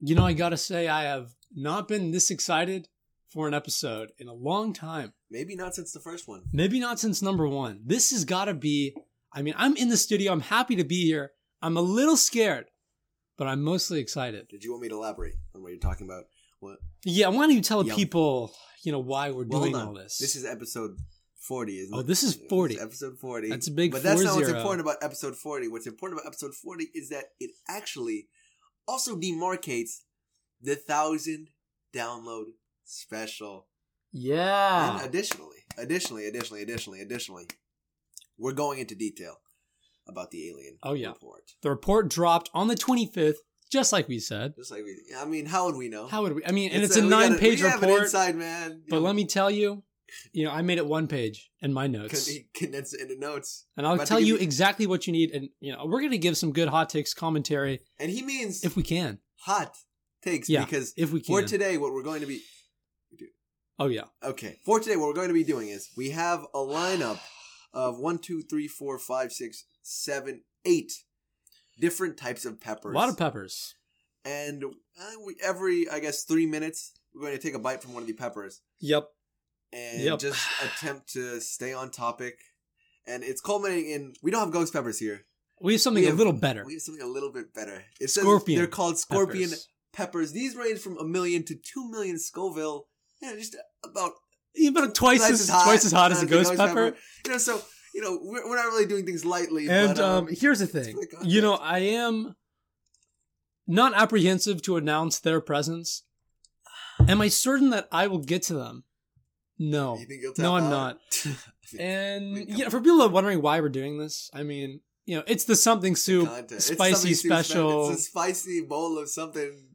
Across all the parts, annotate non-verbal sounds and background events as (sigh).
You know, I gotta say, I have not been this excited for an episode in a long time. Maybe not since the first one. Maybe not since number one. This has gotta be, I mean, I'm in the studio. I'm happy to be here. I'm a little scared, but I'm mostly excited. Did you want me to elaborate on what you're talking about? What? Yeah, why don't you tell Yeah. people, you know, why we're Well, doing all this? This is episode 40, isn't Oh, it? Oh, this is 40. This is episode 40. That's a big But that's not what's important about episode 40. What's important about episode 40 is that it actually also demarcates the 1000 download special. yeah. And additionally, additionally, additionally, additionally, additionally, we're going into detail about the alien Oh, yeah. report. the report dropped on the 25th, just like we said. Just like we, I mean, how would we know? How would we? I mean, and it's, a- a gotta- nine page we have an report. inside man. But know, let me tell you, you know, I made it one page in my notes. he condensed it into notes. And I'll tell you you- exactly what you need. And, you know, we're going to give some good hot takes commentary And he means if we can. hot takes Yeah, because if we can. for today, what we're going to be Oh, yeah. okay for today, what we're going to be doing is we have a lineup of one, two, three, four, five, six, seven, eight different types of peppers. A lot of peppers. and uh, we, every I guess three minutes we're going to take a bite from one of the peppers Yep. And Yep. just attempt to stay on topic. And it's culminating in we don't have ghost peppers here. We have something We a little better. We have something a little bit better. It says Scorpion they're called scorpion peppers. peppers. These range from a million to two million Scoville. Yeah, just about Even twice twice as, twice as hot as a the ghost pepper. You know, so you know we're, we're not really doing things lightly. And but, um, here's the thing. for the context. You know, I am not apprehensive to announce their presence. Am I certain that I will get to them? No. you think you'll No, I'm out? not. (laughs) And know, for people that are wondering why we're doing this, I mean, you know, it's the something soup content. It's spicy something special. It's a spicy bowl of something.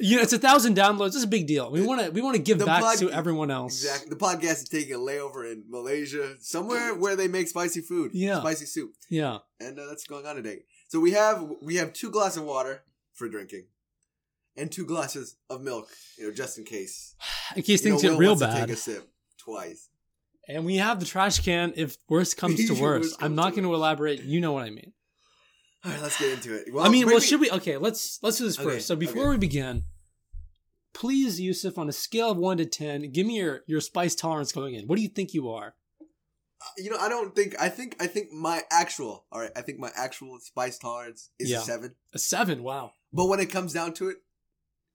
You know, it's a thousand downloads. It's a big deal. We want to we want to give The back pod- to everyone else. Exactly. The podcast is taking a layover in Malaysia, somewhere where they make spicy food. Yeah. Spicy soup. Yeah. and uh, that's going on today. So we have we have two glasses of water for drinking, and two glasses of milk, you know, just in case. (sighs) In case You know, things get Will real wants to bad. take a sip twice. And we have the trash can if worst comes to (laughs) Worst. I'm not going to elaborate. You know what I mean. All right, let's get into it. Well, I mean, well, should we? Okay, let's let's do this Okay, first. So before okay. we begin, please, Yusuf, on a scale of one to ten, give me your your spice tolerance going in. What do you think you are? Uh, you know, I don't think. I think. I think my actual. All right, I think my actual spice tolerance is Yeah. a seven. A seven. Wow. But when it comes down to it,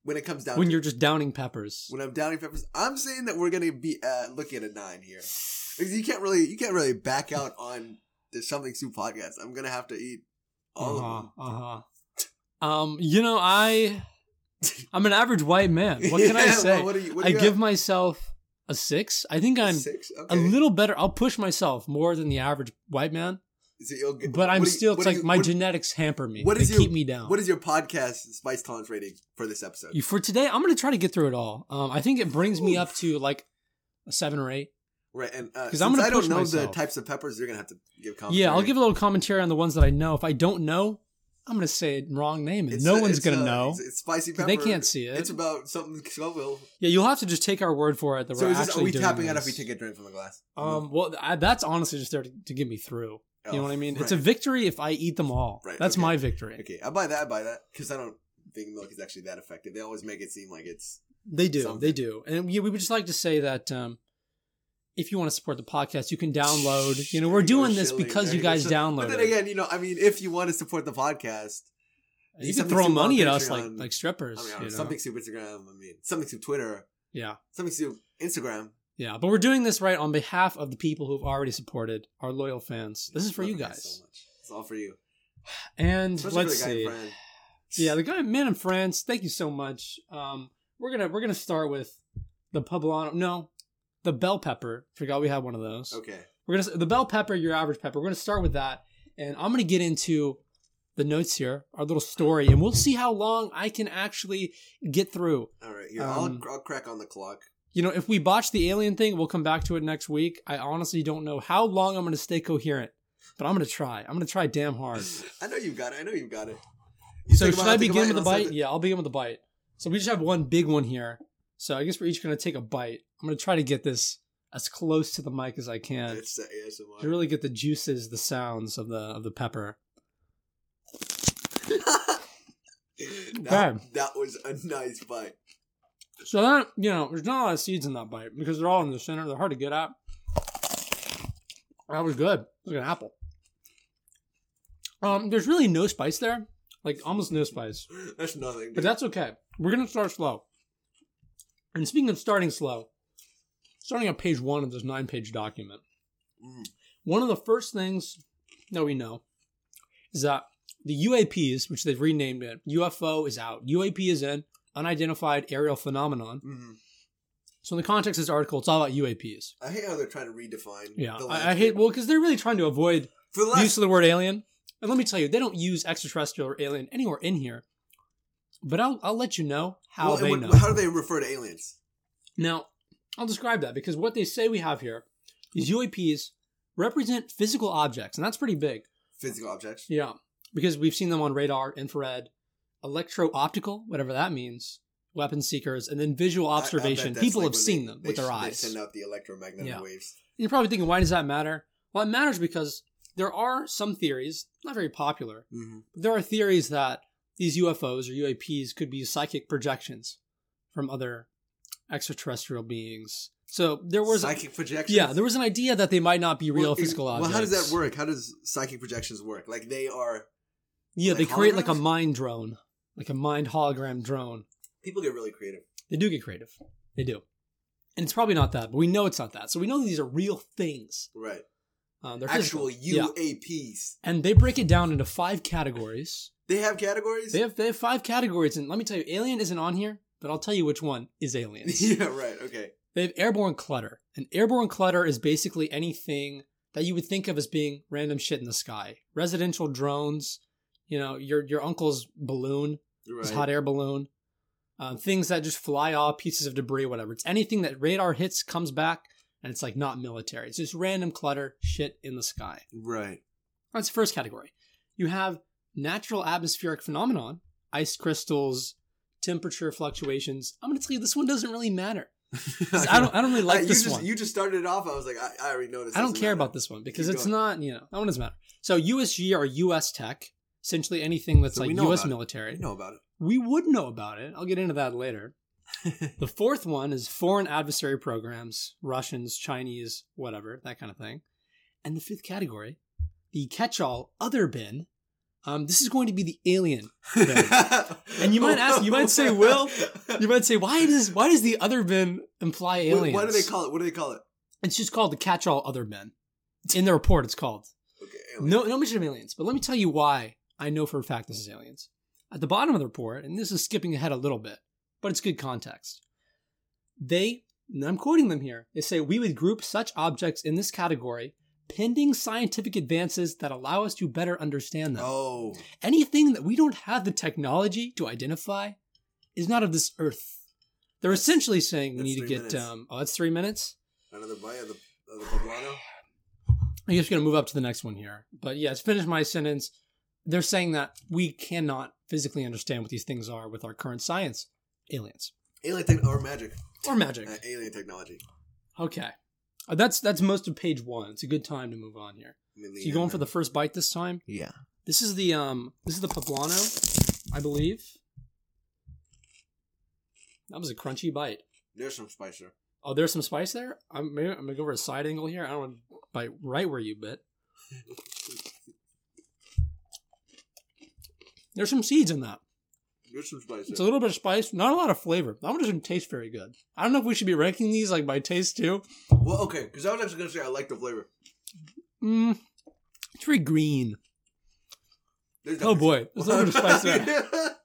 when it comes down When to you're it, just downing peppers. when I'm downing peppers, I'm saying that we're gonna be uh, looking at a nine here because you can't really you can't really back out on the something soup podcast. I'm gonna have to eat all uh-huh, of them. uh-huh. Um, you know, I (laughs) I'm an average white man. What can I say? well, what you- what I give myself a six. I think I'm Six. a little better. I'll push myself more than the average white man, But I'm do you- still. It's like you- my what- genetics hamper me. what they your- keep me down. What is your podcast spice tolerance rating for this episode? For today, I'm going to try to get through it all. Um, I think it brings me up to like a seven or eight. right, and uh, 'Cause since I'm gonna I don't know the types of peppers, you're gonna have to give commentary. Yeah, I'll give a little commentary on the ones that I know. If I don't know, I'm going to say it wrong name, and It's no a- one's going to a- know. It's, it's spicy pepper. they can't see it. It's about something Scoville. Yeah, you'll have to just take our word for it that So we're is this, are we tapping out this. if we take a drink from the glass? Um, well, I, that's honestly just there to, to get me through. You know what I mean? right. It's a victory if I eat them all. Right, That's okay. my victory. Okay, I buy that. I buy that because I don't think milk is actually that effective. They always make it seem like it's They do. Something. They do. And we, we would just like to say that um, if you want to support the podcast, you can download. You know, we're There you go, doing this shilling. because There you guys download But then again, you know, I mean, if you want to support the podcast, you can throw money at us like like strippers. I mean, I know, something soup Instagram. I mean, something soup Twitter. Yeah. Something soup Instagram. Yeah. But we're doing this right on behalf of the people who've already supported our loyal fans. This is for you guys so much. It's all for you. And Especially let's for the guy see. Yeah, the guy man in France. Thank you so much. Um, we're gonna we're gonna start with the poblano. No, the bell pepper. Forgot we had one of those. Okay. We're gonna the bell pepper, your average pepper. We're gonna start with that, and I'm gonna get into the notes here, our little story, and we'll see how long I can actually get through. All right. Here, Um, I'll, I'll crack on the clock. You know, if we botch the alien thing, we'll come back to it next week. I honestly don't know how long I'm gonna stay coherent, but I'm gonna try. I'm gonna try damn hard. (laughs) I know you've got it. I know you've got it. You So should I I'll take a begin with the bite? it. Yeah, I'll begin with the bite. So we just have one big one here. So I guess we're each gonna take a bite. I'm gonna try to get this as close to the mic as I can It's the ASMR. to really get the juices, the sounds of the of the pepper. (laughs) That, Okay. that was a nice bite. So that you know, there's not a lot of seeds in that bite because they're all in the center. They're hard to get at. That was good. It was like an apple. Um, there's really no spice there, like almost no spice, (laughs) That's nothing. but that's okay. We're gonna start slow. And speaking of starting slow, starting on page one of this nine-page document, Mm. one of the first things that we know is that the UAPs, which they've renamed it, UFO is out. UAP is in unidentified aerial phenomenon. Mhm. So in the context of this article, it's all about UAPs. I hate how they're trying to redefine. Yeah, the I, I hate well because they're really trying to avoid for the last use of the word alien. And let me tell you, they don't use extraterrestrial or alien anywhere in here. But I'll I'll let you know how well, they and know. How do they refer to aliens? Now, I'll describe that because what they say we have here, these UAPs represent physical objects, and that's pretty big. Physical objects. Yeah, because we've seen them on radar, infrared, electro-optical, whatever that means, weapon seekers, and then visual I- I observation. People like have seen they- them they with their eyes. They send out the electromagnetic Yeah. waves. You're probably thinking, why does that matter? Well, it matters because there are some theories, not very popular, Mm-hmm. but there are theories that these UFOs or UAPs could be psychic projections from other extraterrestrial beings. So there was, psychic projections. yeah, there was an idea that they might not be real Well, physical Well, how does that work? How does psychic projections work? Like they are. Yeah, they Like create like a mind drone, like a mind hologram drone. People get really creative. They do get creative. They do. And it's probably not that, but we know it's not that. So we know that these are real things. Right. Uh, they're Actual physical. Yeah. UAPs. And they break it down into five categories. They have categories. They have they have five categories, and let me tell you, alien isn't on here, but I'll tell you which one is (laughs) aliens. yeah. Right. Okay. they have airborne clutter, and airborne clutter is basically anything that you would think of as being random shit in the sky. Residential drones, you know, your your uncle's balloon, Right. his hot air balloon, um, things that just fly off, pieces of debris, whatever. It's anything that radar hits, comes back, and it's like not military. It's just random clutter, shit in the sky. Right. That's the first category. You have natural atmospheric phenomenon, ice crystals, temperature fluctuations. I'm going to tell you this one doesn't really matter. (laughs) I don't I don't really like you this just, one. You just started it off. I was like, I, I already this. I don't care matter. about this one because Keep it's going. not, you know, that one doesn't matter. So USG or US tech, essentially anything that's So like US it. military. I know about it. We would know about it. I'll get into that later. (laughs) the fourth one is foreign adversary programs, Russians, Chinese, whatever, that kind of thing. And the fifth category, the catch-all other bin. Um, this is going to be the alien. (laughs) And you might ask- you might say, Will, You might say, why does why does the other bin imply aliens? What do they call it? What do they call it? It's just called the catch-all other bin. In the report, it's called. Okay. alien. No, no mention of aliens. But let me tell you why I know for a fact this is aliens. At the bottom of the report, and this is skipping ahead a little bit, but it's good context. They, and I'm quoting them here, they say, we would group such objects in this category pending scientific advances that allow us to better understand them. Oh. Anything that we don't have the technology to identify is not of this earth. They're essentially saying we need to get, um, oh, that's three minutes? Another bite of the, of the poblano. I'm just going to move up to the next one here. But yeah, to finish my sentence, they're saying that we cannot physically understand what these things are with our current science. Aliens Alien tech or magic. or magic. Uh, alien technology. Okay, Uh, that's that's most of page one. It's a good time to move on here. So you going for the first bite this time? Yeah. This is the um this is the poblano, I believe. That was a crunchy bite. There's some spice there. Oh, there's some spice there. I'm maybe I'm gonna go for a side angle here. I don't want to bite right where you bit. (laughs) There's some seeds in that. There's some spice It's a little bit of spice, not a lot of flavor. That one doesn't taste very good. I don't know if we should be ranking these like by taste too. Well, okay, because I was actually gonna say I like the flavor. Mm, it's very green. There's Oh boy, there's a little bit of spice there. (laughs)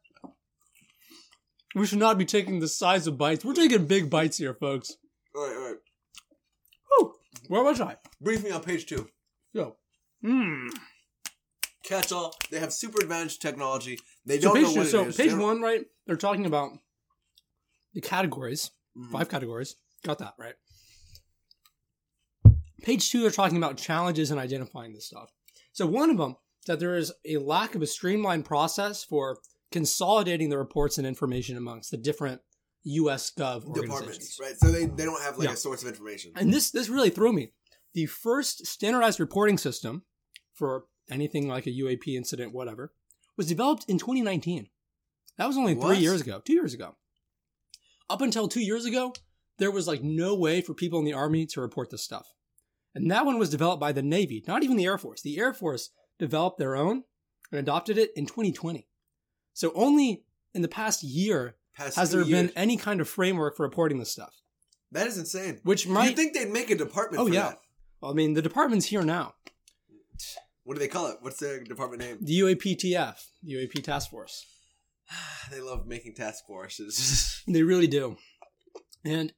We should not be taking the size of bites. We're taking big bites here, folks. all right, all right. Whew. Where was I? Brief me on page two. Go. Mmm. Catch all. They have super advanced technology. They So don't page, know what so it is. page one, right? They're talking about the categories. Mhm. Five categories. Got that, right? Page two, they're talking about challenges in identifying this stuff. So one of them that there is a lack of a streamlined process for consolidating the reports and information amongst the different U.S. Gov departments, right? So they, they don't have like Yeah. a source of information. And this this really threw me. The first standardized reporting system for anything like a UAP incident, whatever, was developed in 2019. That was only What? three years ago, two years ago. Up until two years ago, there was like no way for people in the army to report this stuff. And that one was developed by the Navy, not even the Air Force. The Air Force developed their own and adopted it in 2020. So only in the past year Past has there been any kind of framework for reporting this stuff. That is insane. Which you might, think they'd make a department Oh, for yeah. that? I mean, the department's here now. What do they call it? What's their department name? The UAPTF, UAP Task Force. (sighs) they love making task forces. (laughs) They really do. And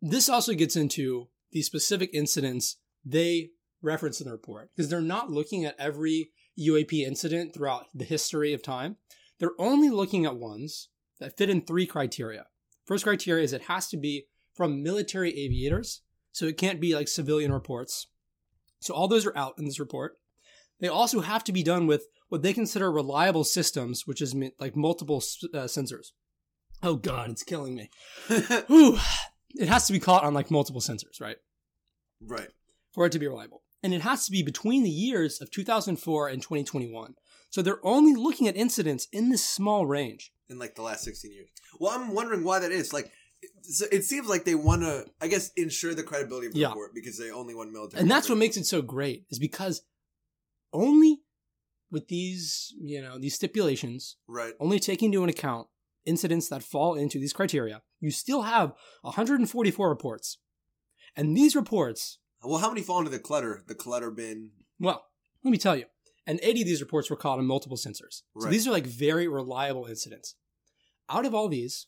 this also gets into the specific incidents they reference in the report because they're not looking at every UAP incident throughout the history of time. They're only looking at ones that fit in three criteria. First criteria is it has to be from military aviators, so it can't be like civilian reports. So all those are out in this report. They also have to be done with what they consider reliable systems, which is like multiple uh, sensors. Oh god, it's killing me. (laughs) It has to be caught on like multiple sensors, right? right. For it to be reliable. And it has to be between the years of 2004 and 2021. So they're only looking at incidents in this small range. In like the last 16 years. Well, I'm wondering why that is. Like, it, it seems like they want to, I guess, ensure the credibility of the Yeah. report because they only want military. And that's what makes it so great, is because only with these, you know, these stipulations, Right. only taking into account incidents that fall into these criteria, you still have 144 reports. And these reports Well, how many fall into the clutter? The clutter bin. Well, let me tell you. And 80 of these reports were caught on multiple sensors. So these are like very reliable incidents. Out of all these,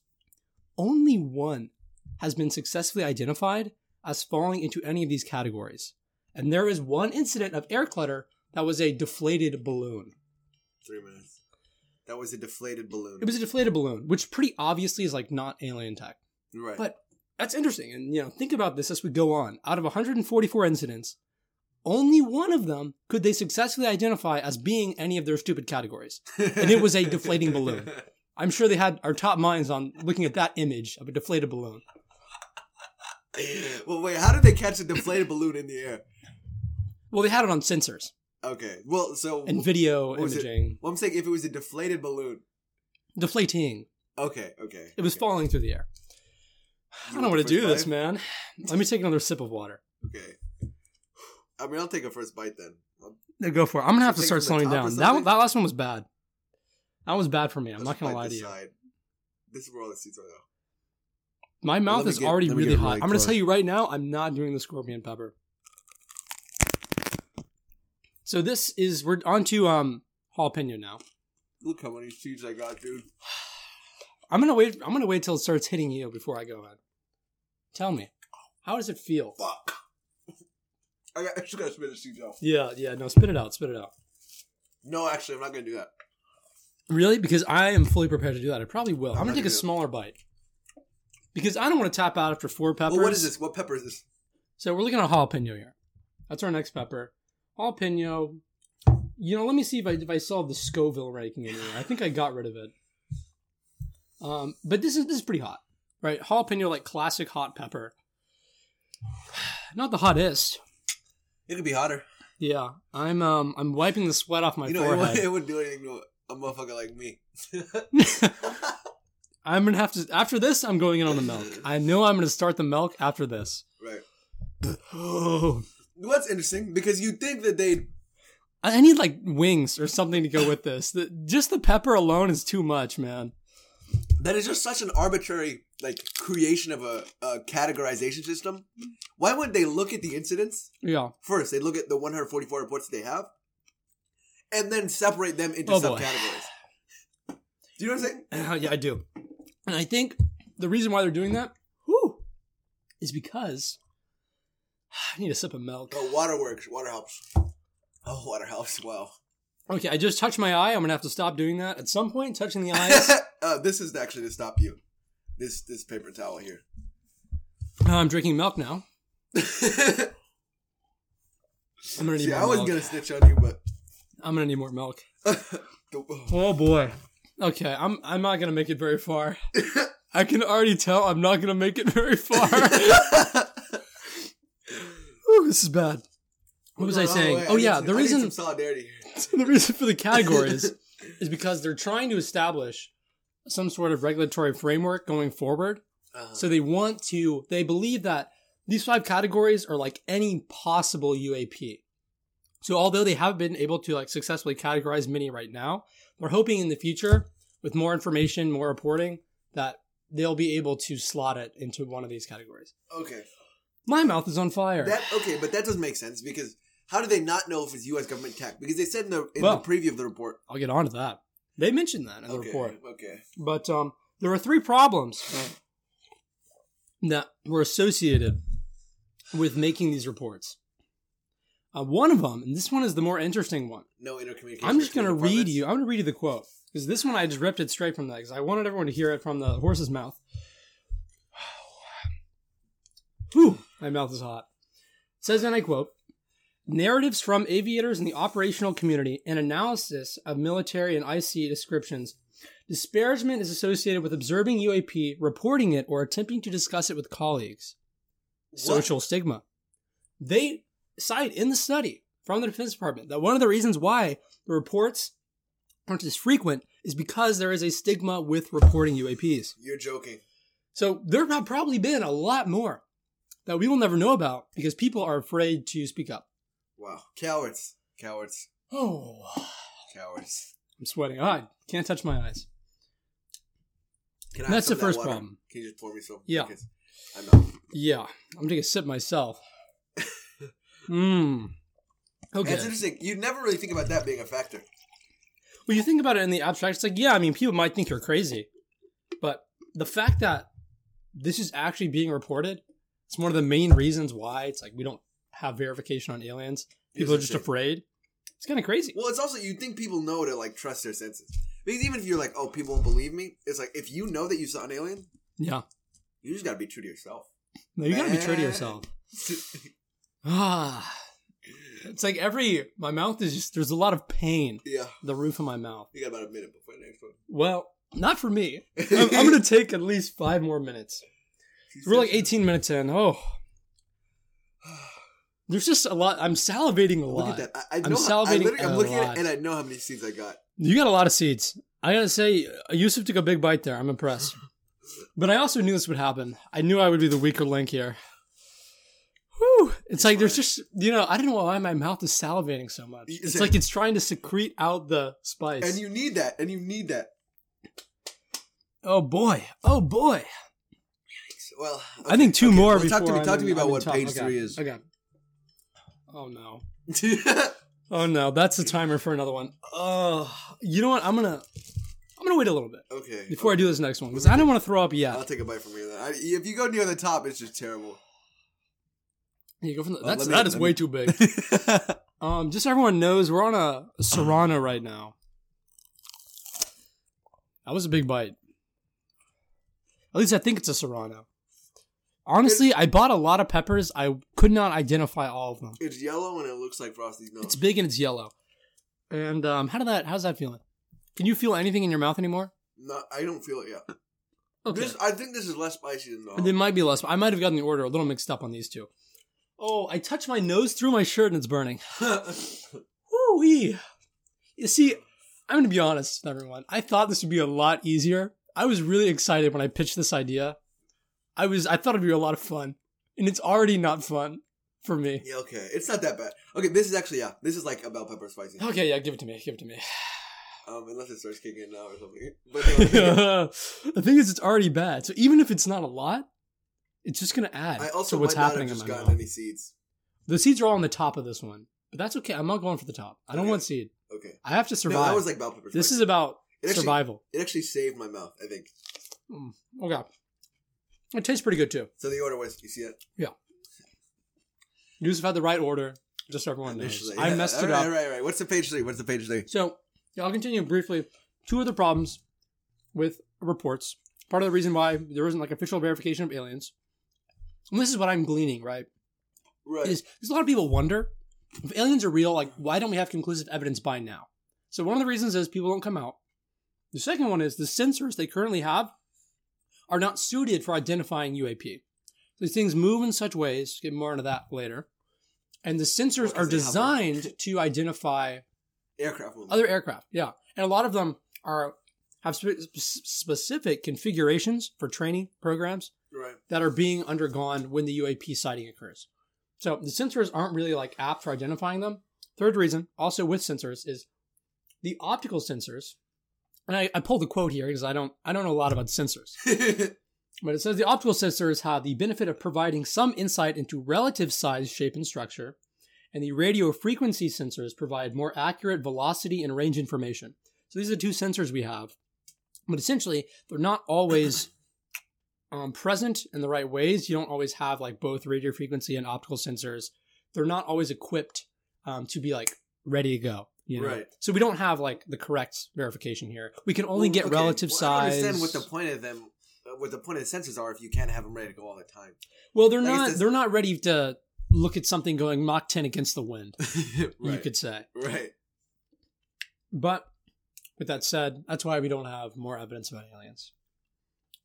only one has been successfully identified as falling into any of these categories. And there is one incident of air clutter that was a deflated balloon. Three minutes. That was a deflated balloon. It was a deflated balloon, which pretty obviously is like not alien tech. right. But that's interesting. And, you know, think about this as we go on. Out of 144 incidents, only one of them could they successfully identify as being any of their stupid categories. and it was a deflating balloon. (laughs) I'm sure they had our top minds on looking at that image of a deflated balloon. well, wait. How did they catch a deflated balloon in the air? Well, they had it on sensors Okay. Well, so and video imaging. Well, I'm saying if it was a deflated balloon. Deflating. Okay. Okay. It was okay. falling through the air. I don't know want what to do this, man. (laughs) Let me take another sip of water. Okay. (sighs) I mean, I'll take a first bite then. I'll- go for it. I'm gonna have to start slowing down. That something? that last one was bad. That was bad for me. I'm let's not gonna lie to you. side. This is where all the seeds are, though. My mouth me is get- already really hot. I'm gonna tell you right now, I'm not doing the scorpion pepper. So this is we're on to um jalapeno now. Look how many seeds I got, dude. (sighs) I'm gonna wait. I'm gonna wait till it starts hitting you before I go ahead. Tell me, how does it feel? Fuck. I, got, I just gotta spit the seeds out. Yeah, yeah. No, spit it out. Spit it out. No, actually, I'm not gonna do that. Really? Because I am fully prepared to do that. I probably will. I'm, I'm gonna take a gonna it. smaller bite because I don't want to tap out after four peppers. Well, what is this? What pepper is this? So we're looking at jalapeno here. That's our next pepper. Jalapeno. You know, let me see if I if I solve the Scoville ranking in here. I think I got rid of it. Um, but this is this is pretty hot, right? Jalapeno, like classic hot pepper. (sighs) Not the hottest. It could be hotter. Yeah, I'm um I'm wiping the sweat off my you know, forehead. it wouldn't do anything to a motherfucker like me. (laughs) I'm gonna have to after this. I'm going in on the milk. (laughs) I know I'm gonna start the milk after this. right. Oh, (sighs) (sighs) (laughs) What's interesting because you think that they'd I need like wings or something to go with this. The, just the pepper alone is too much, man. that is just such an arbitrary like creation of a, a categorization system. Why wouldn't they look at the incidents Yeah. first? They look at the 144 reports they have, and then separate them into Oh, boy. subcategories. Do you know what I'm saying? (sighs) Yeah, I do. And I think the reason why they're doing that whew, is because (sighs) I need a sip of milk. Oh, water works. Water helps. Oh, water helps. Wow. Okay, I just touched my eye. I'm gonna have to stop doing that at some point. Touching the eyes. (laughs) uh, this is actually to stop you. This this paper towel here. Uh, I'm drinking milk now. (laughs) I'm gonna need See, more I was milk. gonna snitch on you, but I'm gonna need more milk. (laughs) Oh boy. Okay, I'm I'm not gonna make it very far. I can already tell I'm not gonna make it very far. Ooh, this is bad. What was I Hold saying? wait, Oh need yeah, some- the reason some solidarity (laughs) the reason for the categories (laughs) is because they're trying to establish some sort of regulatory framework going forward. Uh-huh. So they want to, they believe that these five categories are like any possible UAP. So although they have been able to like successfully categorize many right now, they're hoping in the future with more information, more reporting, that they'll be able to slot it into one of these categories. okay. My mouth is on fire. That okay, but that doesn't make sense because how do they not know if it's U.S. government tech? Because they said in the in Well- the preview of the report. I'll get on to that. They mentioned that in the Okay. report. Okay. But um, there are three problems that were associated with making these reports. Uh, one of them, and this one is the more interesting one. No intercommunication. I'm just going to between read you. I'm going to read you the quote because this one I just ripped it straight from that because I wanted everyone to hear it from the horse's mouth. (sighs) Whew, my mouth is hot. It says, and I quote, narratives from aviators in the operational community and analysis of military and IC descriptions. Disparagement is associated with observing UAP, reporting it, or attempting to discuss it with colleagues. What? Social stigma. They cite in the study from the Defense Department that one of the reasons why the reports aren't as frequent is because there is a stigma with reporting UAPs. You're joking. So there have probably been a lot more that we will never know about because people are afraid to speak up. Wow. Cowards. Cowards. Oh, Cowards. I'm sweating. I can't touch my eyes. Can I That's the that first water? problem. Can you just pour me some? Yeah. I'm out. Yeah, I'm take a sip myself. (laughs) Mmm. Okay. That's interesting. You never really think about that being a factor. Well, you think about it in the abstract, it's like, yeah, I mean, people might think you're crazy, but the fact that this is actually being reported, it's one of the main reasons why it's like we don't have verification on aliens. People are just Interesting. afraid. It's kind of crazy. Well, it's also you think people know to like trust their senses because even if you're like, oh, people won't believe me, it's like if you know that you saw an alien, Yeah. you just gotta be true to yourself. No, you gotta be true to yourself. (laughs) Ah. It's like every, my mouth is just, there's a lot of pain, yeah, the roof of my mouth. you got about a minute before the next one. Well, not for me. (laughs) I'm, I'm gonna take at least five more minutes. We're like 18 minutes in. Oh. (sighs) There's just a lot. I'm salivating a Look lot. at that. I, I I'm how, salivating literally, I'm a looking at lot. it and I know how many seeds I got. You got a lot of seeds. I gotta say, uh, Yusuf took a big bite there. I'm impressed. (laughs) But I also knew this would happen. I knew I would be the weaker link here. Whew. It's like there's just, you know, I don't know why my mouth is salivating so much. It's like it's trying to secrete out the spice. And you need that. And you need that. oh boy. Oh boy. Well, I think two okay, more well, talk to me. I'm Talk to me about what top. page Okay. three is. Okay. Oh no. (laughs) Oh no, that's the timer for another one. Oh, you know what? I'm gonna, I'm gonna wait a little bit okay. before I do this next one because I don't want to throw up yet. I'll take a bite from you. Then. I, if you go near the top, it's just terrible. You go from the, Oh, that's me- that is way me- too big. (laughs) Um, just so everyone knows, we're on a Serrano right now. That was a big bite. At least I think it's a Serrano. Honestly, I bought a lot of peppers. I could not identify all of them. it's yellow and it looks like Frosty's nose. It's big and it's yellow. And um, how did that? How's that feeling? Can you feel anything in your mouth anymore? No, I don't feel it yet. (laughs) Okay. This, I think this is less spicy than the. It might be less. I might have gotten the order a little mixed up on these two. Oh, I touched my nose through my shirt and it's burning. (laughs) Woo. You see, I'm gonna be honest, with everyone. I thought this would be a lot easier. I was really excited when I pitched this idea. I was I thought it'd be a lot of fun. And it's already not fun for me. yeah, okay. It's not that bad. Okay, this is actually yeah. This is like a bell pepper spicy. Okay, yeah, give it to me. Give it to me. Um, unless it starts kicking in now or something. But no, (laughs) the thing is, it's already bad. So even if it's not a lot, it's just gonna add I also to what's happening in my gotten mouth. any seeds. The seeds are all on the top of this one, but that's okay. I'm not going for the top. I don't Okay. want seed. Okay. I have to No, survive. that was like bell pepper. this is about It actually- survival. It actually saved my mouth. I think. Mm, okay, it tastes pretty good too. So the order was. You see it Yusuf had the right order, just so everyone knows. initially. I messed all it right, up. Right, right. What's the page three? What's the page three? So yeah, I'll continue briefly. Two other problems with reports. Part of the reason why there isn't like official verification of aliens. And this is what I'm gleaning, right? Right. Is there's a lot of people wonder if aliens are real, like why don't we have conclusive evidence by now? So one of the reasons is people don't come out. The second one is the sensors they currently have are not suited for identifying UAP. These things move in such ways, get more into that later. And the sensors Well, are designed to identify Aircraft movement. other aircraft, yeah. And a lot of them are have spe- specific configurations for training programs Right. that are being undergone when the UAP sighting occurs. So the sensors aren't really like apt for identifying them. Third reason, also with sensors, is the optical sensors. And I, I pulled the quote here because I don't I don't know a lot about sensors. (laughs) (laughs) But it says the optical sensors have the benefit of providing some insight into relative size, shape, and structure, and the radio frequency sensors provide more accurate velocity and range information. So these are the two sensors we have, but essentially they're not always (clears throat) um, present in the right ways. You don't always have like both radio frequency and optical sensors. They're not always equipped um, to be like ready to go. You know? Right. So we don't have like the correct verification here. We can only Well, get okay, relative well, size. I understand what the point of them, uh, what the point of the sensors are if you can't have them ready to go all the time. Well, they're I not. They're not ready to look at something going Mach 10 against the wind. (laughs) right. You could say. Right. But with that said, that's why we don't have more evidence about aliens.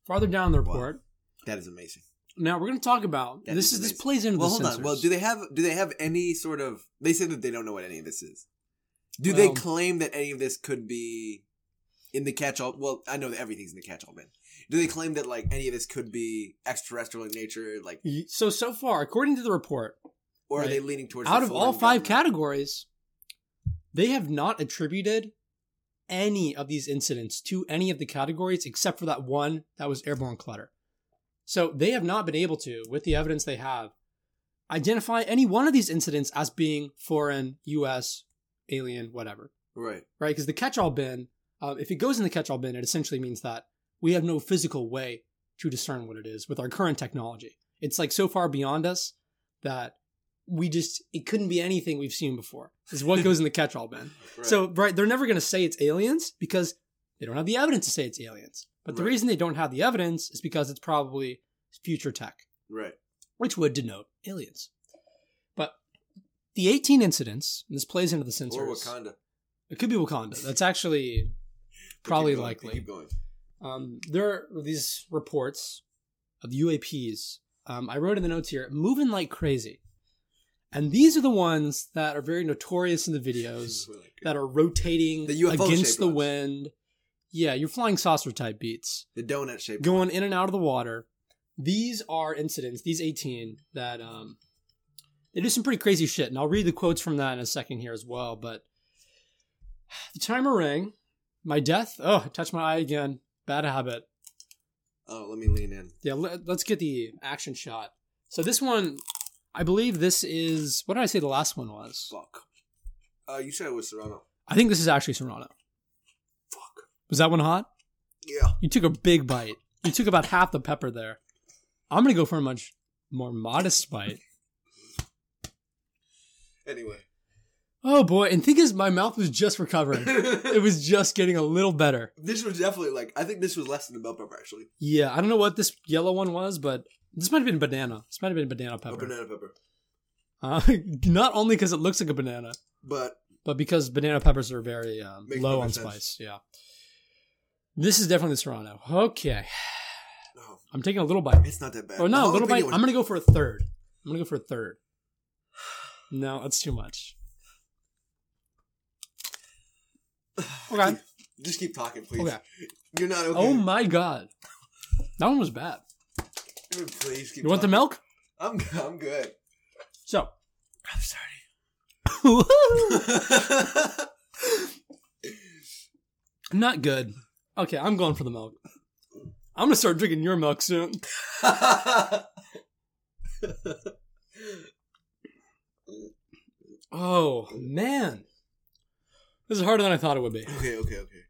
Farther down the Wow. report, That is amazing. now we're going to talk about That this. is Is this plays into Well, the hold sensors? on. Well, do they have do they have any sort of? They said that they don't know what any of this is. Do they claim that any of this could be in the catch-all? Well, I know that everything's in the catch-all bin. Do they claim that like any of this could be extraterrestrial in nature? Like, So so far, according to the report, or are they leaning towards out of all five government? categories, they have not attributed any of these incidents to any of the categories except for that one that was airborne clutter. So they have not been able to, with the evidence they have, identify any one of these incidents as being foreign, U.S., alien, whatever. Right. Right? Because the catch-all bin, uh, if it goes in the catch-all bin, it essentially means that we have no physical way to discern what it is with our current technology. It's like so far beyond us that we just it couldn't be anything we've seen before. Is what goes in the catch-all bin. (laughs) Right. So right, they're never going to say it's aliens because they don't have the evidence to say it's aliens. But the reason they don't have the evidence is because it's probably future tech, right. which would denote aliens. The 18 incidents, and this plays into the sensors. Or Wakanda. It could be Wakanda. That's actually (laughs) probably going, likely. Keep going. Um, there are these reports of UAPs. Um, I wrote in the notes here, moving like crazy. And these are the ones that are very notorious in the videos (laughs) that are rotating The against the ones. wind. Yeah, your flying saucer type beats the donut shape. going in and out of the water. These are incidents, these 18, that um, they do some pretty crazy shit. And I'll read the quotes from that in a second here as well. But the timer rang. My death. Oh, I touched my eye again. Bad habit. Oh, let me lean in. Yeah, let, us get the action shot. So this one, I believe this is what did I say the last one was? Fuck. Uh, you said it was Serrano. I think this is actually Serrano. Fuck. Was that one hot? Yeah. You took a big bite. You took about half the pepper there. I'm gonna go for a much more modest bite. Anyway. Oh boy, and think is my mouth was just recovering. It was (laughs) just getting a little better. This was definitely like I think this was less than a bell pepper actually. Yeah, I don't know what this yellow one was, but this might have been banana. This might have been banana A pepper. banana pepper. Uh, (laughs) not only because it looks like a banana, But but because banana peppers are very um, low on sense. spice. Yeah. This is definitely Serrano. Okay. no, I'm taking a little bite. it's not that bad. Oh no, a little bite. I'm gonna go for a third. I'm gonna go for a third. No, that's too much. (sighs) Okay. Just keep talking, please. Okay. You're not okay. Oh my god. That one was bad. Please keep You want the milk? I'm I'm good. So. I'm sorry. (laughs) Not good. Okay, I'm going for the milk. I'm gonna start drinking your milk soon. (laughs) Oh man, this is harder than I thought it would be. okay, okay, okay.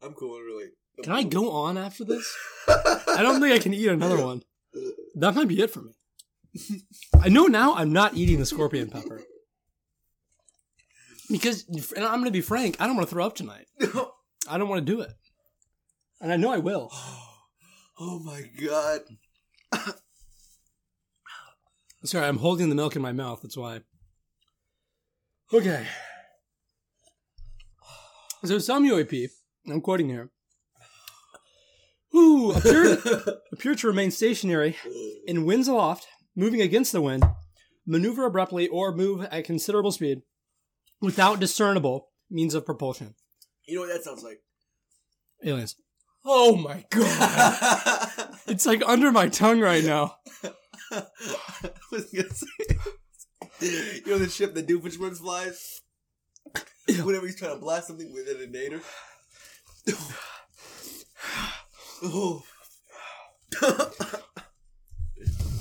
I'm cool. Really. I'm Can I go on after this? (laughs) I don't think I can eat another one. That might be it for me. I know now I'm not eating the scorpion pepper. Because, and I'm going to be frank, I don't want to throw up tonight. (laughs) I don't want to do it. And I know I will. (gasps) oh my god. Sorry, I'm holding the milk in my mouth. That's why. Okay. So some UAP, I'm quoting here, who appeared, appeared to remain stationary in winds aloft, moving against the wind, maneuver abruptly, or move at considerable speed without discernible means of propulsion. You know what that sounds like? Aliens. Oh my god. it's like under my tongue right now. (laughs) I was gonna say, (laughs) you know the ship that Doofenshmirtz flies. Whenever he's trying to blast something with a detonator. oh.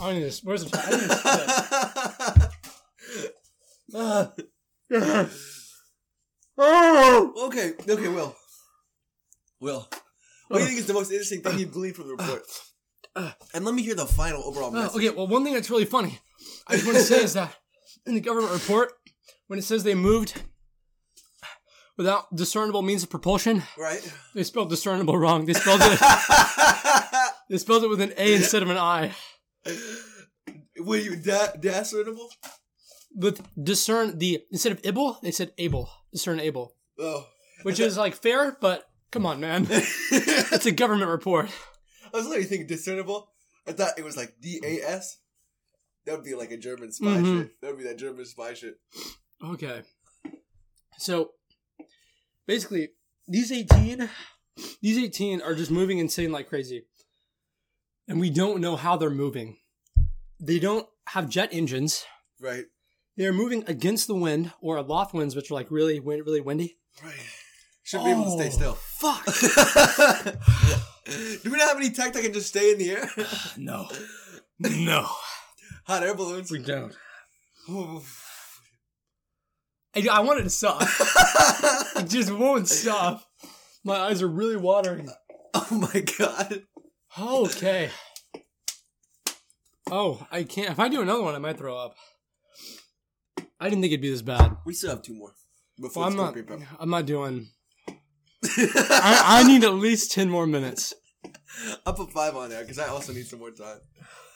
I need this. Where's the? I need. Ah. oh. okay, okay, Will. Will, what do you think is the most interesting thing you've gleaned from the report? (sighs) And let me hear the final overall message. okay, well, one thing that's really funny, I just want to say is that in the government report, when it says they moved without discernible means of propulsion, Right? they spelled discernible wrong. They spelled it. (laughs) they spelled it with an A instead of an I. Were you da- discernible? With discern the instead of able, they said able. Discern able, Oh. which is like fair, but come on, man, (laughs) it's a government report. I was literally thinking discernible. I thought it was like D A S. That would be like a German spy Mhm. shit. That would be that German spy shit. Okay. So basically, these 18 these 18 are just moving insane like crazy. And we don't know how they're moving. They don't have jet engines. Right. They're moving against the wind or aloft winds, which are like really, wind, really windy. Right. Should be able to stay Oh, still. Fuck. (laughs) Do we not have any tech that can just stay in the air? (sighs) no. No. Hot air balloons. We don't. I, I wanted to stop. (laughs) It just won't stop. My eyes are really watering. Oh my god. Okay. Oh, I can't. If I do another one, I might throw up. I didn't think it'd be this bad. We still have two more. Before Well, I'm not. I'm not doing. (laughs) I, I need at least ten more minutes. I'll put five on there because I also need some more time.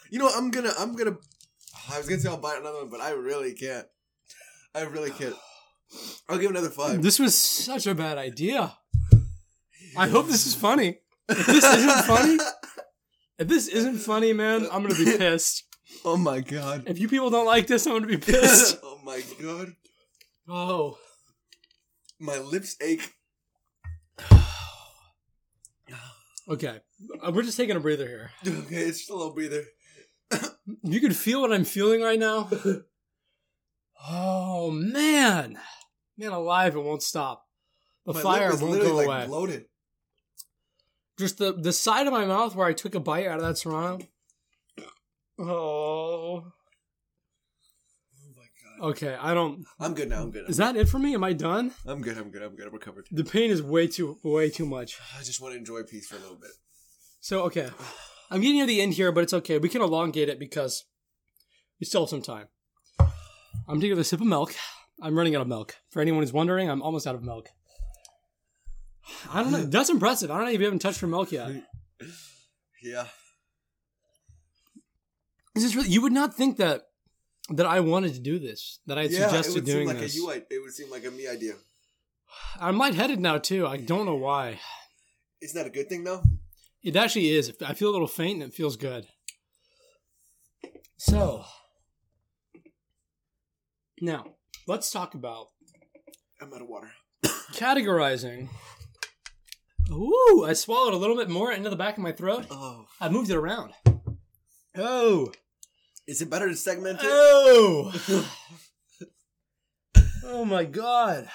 You know, I'm gonna, I'm gonna. I was gonna say I'll buy another one, but I really can't. I really can't. I'll give another five. This was such a bad idea. I hope this is funny. If this isn't funny, if this isn't funny, man, I'm gonna be pissed. Oh my god. If you people don't like this, I'm gonna be pissed. (laughs) oh my god. Oh, My lips ache. (sighs) okay. Uh, We're just taking a breather here. (sighs) Okay, it's just a little breather. (coughs) You can feel what I'm feeling right now. (laughs) Oh man, man, alive! It won't stop. The My fire won't literally go like away. bloated. Just the the side of my mouth where I took a bite out of that serrano. Oh. Oh my god. Okay, I don't. I'm good now. I'm good. Is that it for me? Am I done? I'm good. I'm good. I'm good. I'm recovered. The pain is way too way too much. (sighs) I just want to enjoy peace for a little bit. So okay, (sighs) I'm getting near the end here, but it's okay. We can elongate it because we still have some time. I'm taking a sip of milk. I'm running out of milk. For anyone who's wondering, I'm almost out of milk. I don't know. That's impressive. I don't know if you haven't touched your milk yet. (laughs) Yeah. This is really, you would not think that that I wanted to do this. That I had yeah, it suggested would seem doing like this. a you. It would seem like a me idea. I'm lightheaded now too. I don't know why. Isn't that a good thing though? It actually is. I feel a little faint and it feels good. So now let's talk about I'm out of water. categorizing. Ooh, I swallowed a little bit more into the back of my throat. Oh, I moved it around. Oh, is it better to segment it? oh, (laughs) oh my god.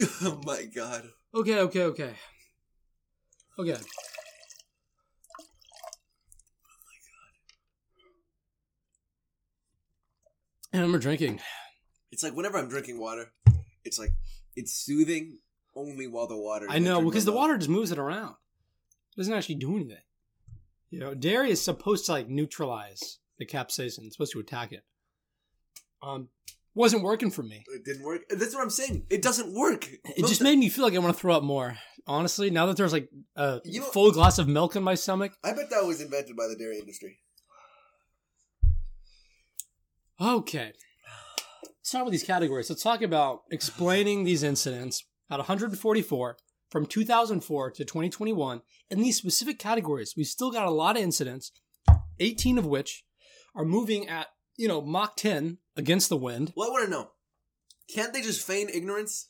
(laughs) oh my god. Okay, okay, okay. Okay. And I'm drinking. It's like whenever I'm drinking water, it's like it's soothing only while the water. I know because the water just moves it around. It doesn't actually do anything. You know, dairy is supposed to like neutralize the capsaicin. It's supposed to attack it. Um, wasn't working for me. It didn't work. That's what I'm saying. It doesn't work. It just made me feel like I want to throw up more. Honestly, now that there's like a You know- full glass of milk in my stomach. I bet that was invented by the dairy industry. Okay. Start with these categories. Let's talk about explaining (laughs) these incidents at 144 from 2004 to 2021 in these specific categories. We've still got a lot of incidents, 18 of which are moving at, you know, Mach 10 against the wind. Well, I want to know. Can't they just feign ignorance?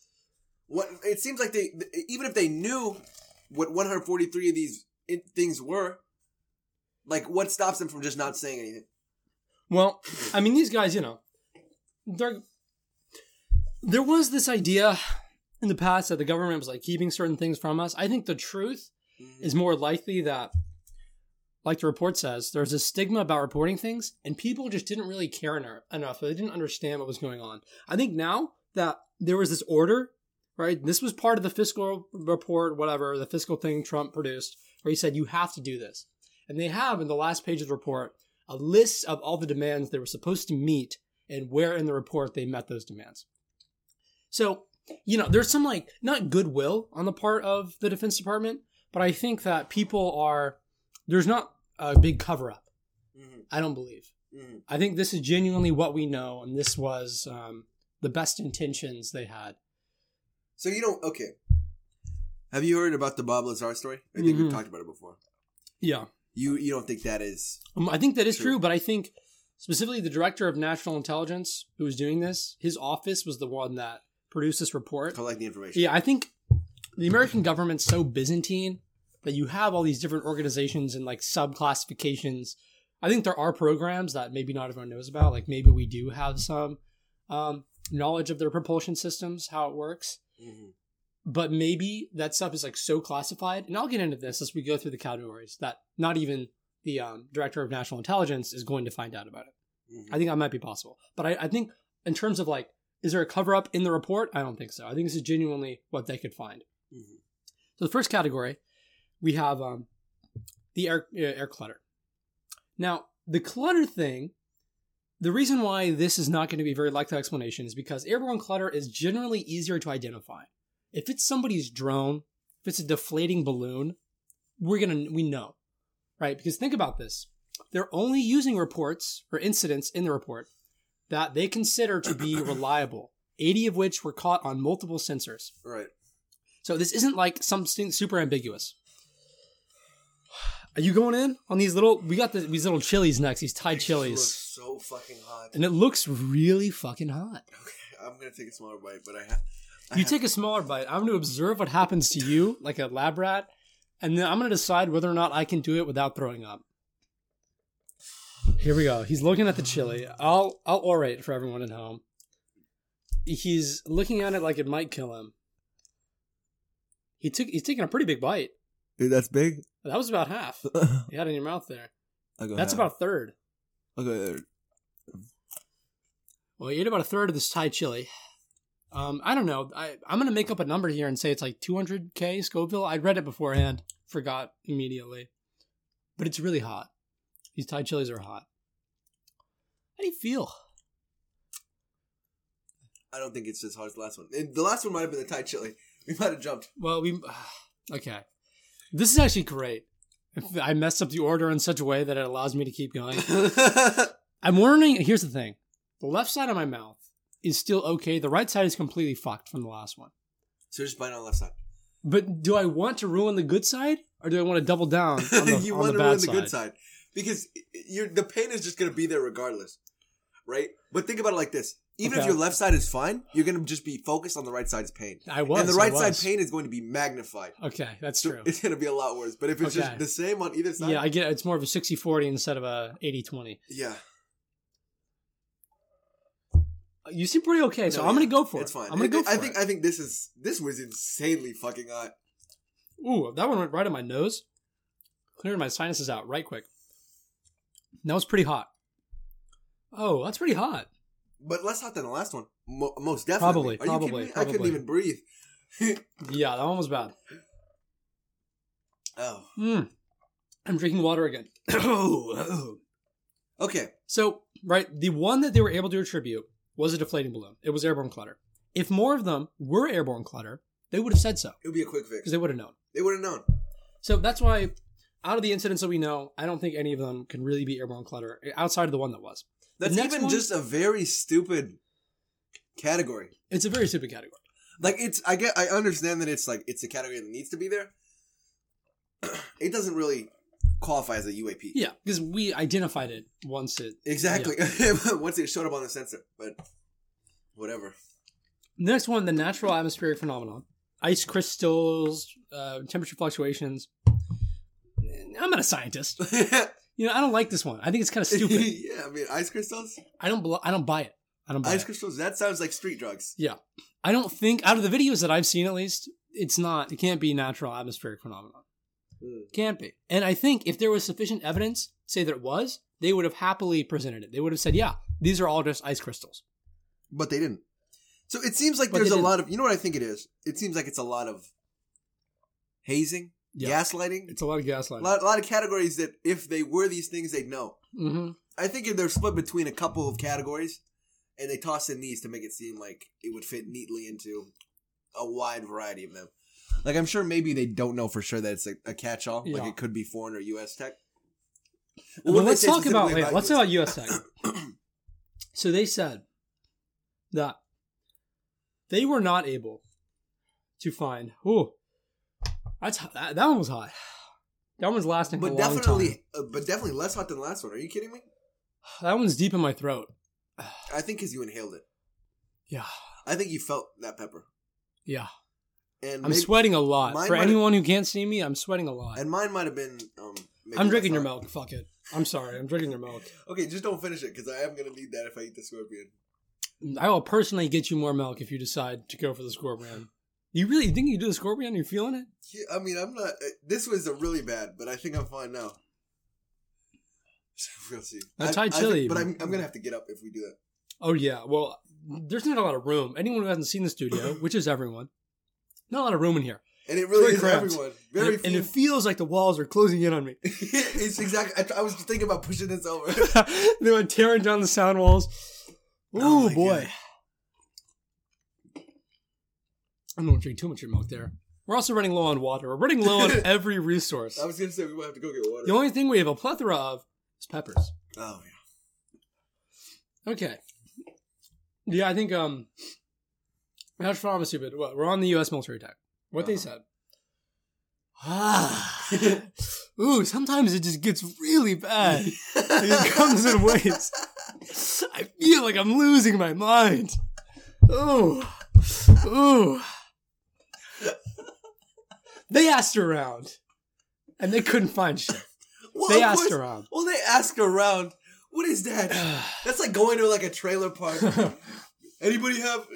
What it seems like they, even if they knew what 143 of these things were. Like, what stops them from just not saying anything? Well, I mean, these guys, you know, they're, there was this idea in the past that the government was like keeping certain things from us. I think the truth Mhm. is more likely that, like the report says, there's a stigma about reporting things, and people just didn't really care eno- enough. They didn't understand what was going on. I think now that there was this order, right? This was part of the fiscal report, whatever, the fiscal thing Trump produced, where he said, you have to do this. And they have in the last page of the report a list of all the demands they were supposed to meet and where in the report they met those demands. So, you know, there's some like not goodwill on the part of the Defense Department, but I think that people are there's not a big cover up. Mhm. I don't believe. Mhm. I think this is genuinely what we know, and this was um, the best intentions they had. So you don't. Okay. Have you heard about the Bob Lazar story? I think we've Mhm. talked about it before. Yeah, You you don't think that is? um, I think that is True. true, but I think specifically the director of national intelligence who was doing this, his office was the one that produced this report. Collect the information. Yeah, I think the American government's so Byzantine that you have all these different organizations and like sub classifications. I think there are programs that maybe not everyone knows about. Like maybe we do have some um, knowledge of their propulsion systems, how it works. Mhm. But maybe that stuff is like so classified. And I'll get into this as we go through the categories that not even the um, director of national intelligence is going to find out about it. Mhm. I think that might be possible. But I, I think in terms of like, is there a cover up in the report? I don't think so. I think this is genuinely what they could find. Mhm. So the first category, we have um, the air uh, air clutter. Now the clutter thing, the reason why this is not going to be a very likely explanation is because airborne clutter is generally easier to identify. If it's somebody's drone, if it's a deflating balloon, we're gonna we know, right? Because think about this: they're only using reports or incidents in the report that they consider to be (coughs) reliable. 80 of which were caught on multiple sensors. Right. So this isn't like something super ambiguous. Are you going in on these little? We got the, these little chilies next. These Thai It looks chilies, so fucking hot. and it looks really fucking hot. Okay, I'm gonna take a smaller bite, but I have. You take a smaller bite. I'm going to observe what happens to you, like a lab rat, and then I'm going to decide whether or not I can do it without throwing up. Here we go. He's looking at the chili. I'll I'll orate for everyone at home. He's looking at it like it might kill him. He took he's taking a pretty big bite. Dude, that's big. That was about half. (laughs) You had it in your mouth there. I'll go That's half. about a third. I'll go there. Well, you ate about a third of this Thai chili. Um, I don't know. I, I'm going to make up a number here and say it's like 200k Scoville. I read it beforehand, forgot immediately. But it's really hot. These Thai chilies are hot. How do you feel? I don't think it's as hot as the last one. And the last one might have been the Thai chili. (laughs) We might have jumped. Well, we. (sighs) Okay. This is actually great. I messed up the order in such a way that it allows me to keep going. (laughs) I'm wondering. Here's the thing: the left side of my mouth is still okay. The right side is completely fucked from the last one. so just bite on the left side. But do I want to ruin the good side, or do I want to double down on (laughs) the, you on want the to ruin the good side because you're the pain is just gonna be there regardless, right? But think about it like this: even if your left side is fine, you're gonna just be focused on the right side's pain, I was, and the right side pain is going to be magnified. Okay, that's So true. it's gonna be a lot worse. But if it's Okay. just the same on either side, Yeah, I get it. it's more of a 60-40 instead of a 80-20. yeah, You seem pretty okay, so No, I'm gonna go for it's it. It's fine. I'm gonna I, go for I it. think I think this is this was insanely fucking hot. Ooh, that one went right in my nose. Clearing my sinuses out right quick. That was pretty hot. Oh, that's pretty hot. But less hot than the last one. Mo- most definitely. Probably, Are you kidding probably. I couldn't even breathe. (laughs) Yeah, that one was bad. oh. Mm. I'm drinking water again. oh. (coughs) (coughs) Okay. So, right, the one that they were able to attribute was a deflating balloon. It was airborne clutter. If more of them were airborne clutter, they would have said so It would be a quick fix. because they would have known. They would have known. So that's why, out of the incidents that we know, I don't think any of them can really be airborne clutter eh, outside of the one that was. That's next even one- just a very stupid category. It's a very stupid category. Like it's I get I understand that it's like it's a category that needs to be there. (clears throat) it doesn't really qualify as a UAP. Yeah, because we identified it once it. Exactly. (laughs) Once it showed up on the sensor, but whatever. Next one, the natural atmospheric phenomenon. ice crystals, uh, temperature fluctuations. I'm not a scientist. (laughs) You know, I don't like this one. I think it's kind of (laughs) stupid. yeah, I mean, ice crystals. I don't. I don't buy it. I don't buy Ice it. crystals. That sounds like street drugs. Yeah, I don't think out of the videos that I've seen, at least, it's not. It can't be natural atmospheric phenomenon. Mm. Can't be. And I think if there was sufficient evidence say that it was, they would have happily presented it. They would have said, "Yeah, these are all just ice crystals." But they didn't. So it seems like But there's a lot of. You know what I think it is? It seems like it's a lot of hazing, Yeah. gaslighting, It's a lot of a gaslighting. lot, a lot of categories that if they were these things, they'd know. hmm I think if they're split between a couple of categories, and they toss in these to make it seem like it would fit neatly into a wide variety of them. Like I'm sure maybe they don't know for sure that it's a, a catch-all. Like it could be foreign or U.S. tech. Well, they let's talk about wait, let's this? talk about U.S. Tech. so they said that they were not able to find. Oh, that's that, that one was hot. That one's lasting But a long time. definitely, uh, but definitely less hot than the last one. Are you kidding me? That one's deep in my throat. I think because you inhaled it. Yeah, I think you felt that pepper. yeah. And I'm maybe- sweating a lot. For anyone who can't see me, I'm sweating a lot. And mine might have been. Um, maybe I'm drinking your milk. Fuck it. I'm sorry. I'm drinking your milk. Okay, just don't finish it because I am gonna need that if I eat the scorpion. I will personally get you more milk if you decide to go for the scorpion. You really think you do the scorpion? You're feeling it? Yeah, I mean, I'm not. Uh, this was a really bad, but I think I'm fine now. (laughs) We'll see. That's I- high I think- chili. but I'm, I'm gonna have to get up if we do that. Oh yeah. Well, there's not a lot of room. Anyone who hasn't seen the studio, (coughs) which is everyone, not a lot of room in here. And it really Very is cramped. everyone. And Very and few. it feels like the walls are closing in on me. (laughs) it's exactly. I, I was thinking about pushing this over. (laughs) they went tearing down the sound walls. Ooh Oh boy. God. I don't drink too much milk there. We're also running low on water. We're running low on (laughs) every resource. I was gonna say we might have to go get water. The only thing we have a plethora of is peppers. oh yeah. Okay. Yeah, I think um not pharmacy, but what we're on the US military tech. What they Uh-huh. said. Ah. (sighs) Ooh, sometimes it just gets really bad. It comes in waves. (laughs) I feel like I'm losing my mind. Ooh. Ooh. They asked around. And they couldn't find shit. Well, They of asked course- around. Well, they ask around. What is that? (sighs) That's like going to like a trailer park. (laughs) Anybody have?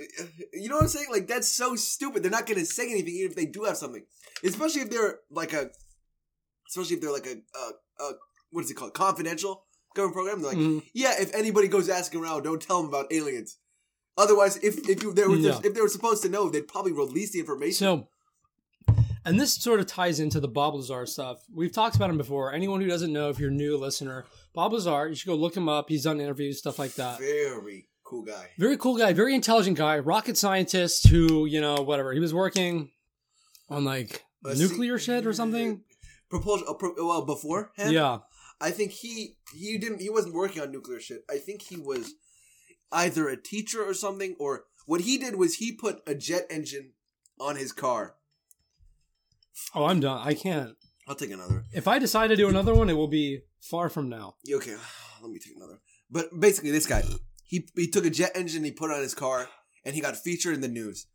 You know what I'm saying? Like that's so stupid. They're not going to say anything even if they do have something. Especially if they're like a, especially if they're like a, a, a what is it called? Confidential government program. They're like, Mhm. yeah, if anybody goes asking around, don't tell them about aliens. Otherwise, if if you they were Yeah. if they were supposed to know, they'd probably release the information. So, and this sort of ties into the Bob Lazar stuff. We've talked about him before. Anyone who doesn't know, if you're a new listener, Bob Lazar, you should go look him up. He's done interviews, stuff like that. Very cool guy. Very cool guy, very intelligent guy, rocket scientist who, you know, whatever. He was working on like nuclear see- shit or something. Propulsion. Uh, pro- well, before him, Yeah. I think he he didn't he wasn't working on nuclear shit. I think he was either a teacher or something, or what he did was he put a jet engine on his car. Oh, I'm done. I can't. I'll take another. If I decide to do another one, it will be far from now. Okay, (sighs) let me take another. But basically, this guy he he took a jet engine, he put it on his car, and he got featured in the news.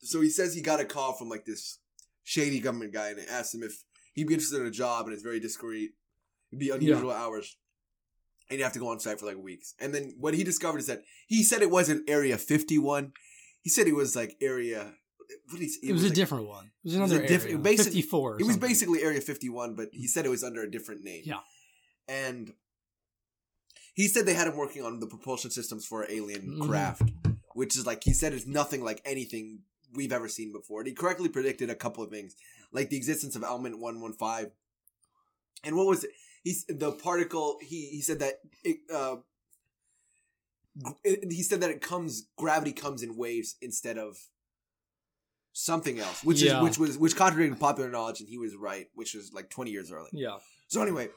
So he says he got a call from like this shady government guy, and they asked him if he'd be interested in a job, and it's very discreet. It'd be unusual hours. And you have to go on site for like weeks. And then what he discovered is that he said it wasn't Area 51. He said it was like Area. What he say? It, was, a like- different one. It was was another a diff- area. basic- 54 or It was basically Area 51, but he said it was under a different name. Yeah. And he said they had him working on the propulsion systems for alien Mhm. craft, which is like he said is nothing like anything we've ever seen before. And he correctly predicted a couple of things, like the existence of element 115. And what was it? He's the particle. He he said that it. Uh, he said that it comes gravity comes in waves instead of something else, which Yeah. is which was which contradicted popular knowledge, and he was right, which was like twenty years early. Yeah. So anyway,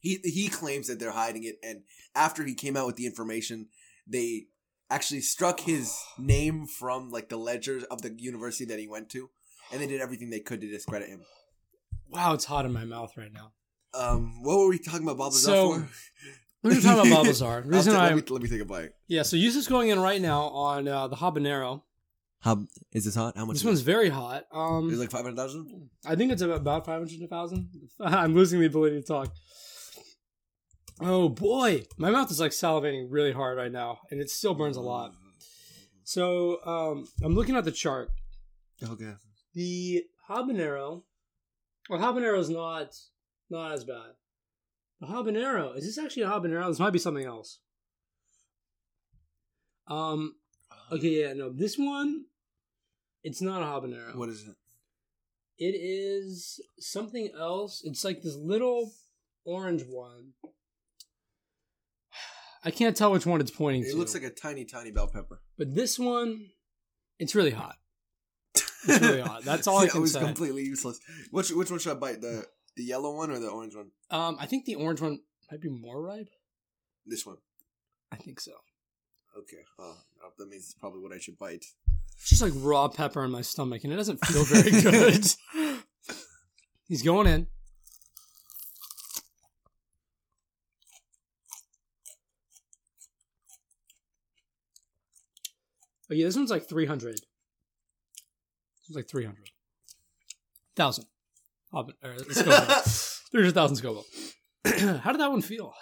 he he claims that they're hiding it, and after he came out with the information, they actually struck his name from like the ledger of the university that he went to, and they did everything they could to discredit him. Wow, it's hot in my mouth right now. Um, what were we talking about Bob Lazar So, for? We were talking about Bob (laughs) Lazar. The reason ta- let, me, let me take a bite. yeah, so Yusuf's going in right now on uh, the habanero. How is this hot? How much? This is one's it? very hot. Um, Is it like five hundred thousand? I think it's about five hundred thousand. (laughs) I'm losing the ability to talk. Oh boy, my mouth is like salivating really hard right now, and it still burns a lot. So um, I'm looking at the chart. Okay. The habanero, well, habanero is not not as bad. The habanero is this actually a habanero? This might be something else. Um. Okay. Yeah. No. This one. It's not a habanero. What is it? It is something else. It's like this little orange one. I can't tell which one it's pointing It to. It looks like a tiny, tiny bell pepper. but this one, it's really hot. It's really hot. That's all I (laughs) Yeah, can it was say. completely useless. Which which one should I bite? The the yellow one or the orange one? Um, I think the orange one might be more ripe. This one. I think so. Okay. Oh, oh, that means it's probably what I should bite. It's just like raw pepper in my stomach, and it doesn't feel very (laughs) good. He's going in. Oh yeah, this one's like three hundred. This one's like three hundred thousand. Oh, or Scoville. (laughs) Three hundred thousand Scoville. (clears throat) How did that one feel?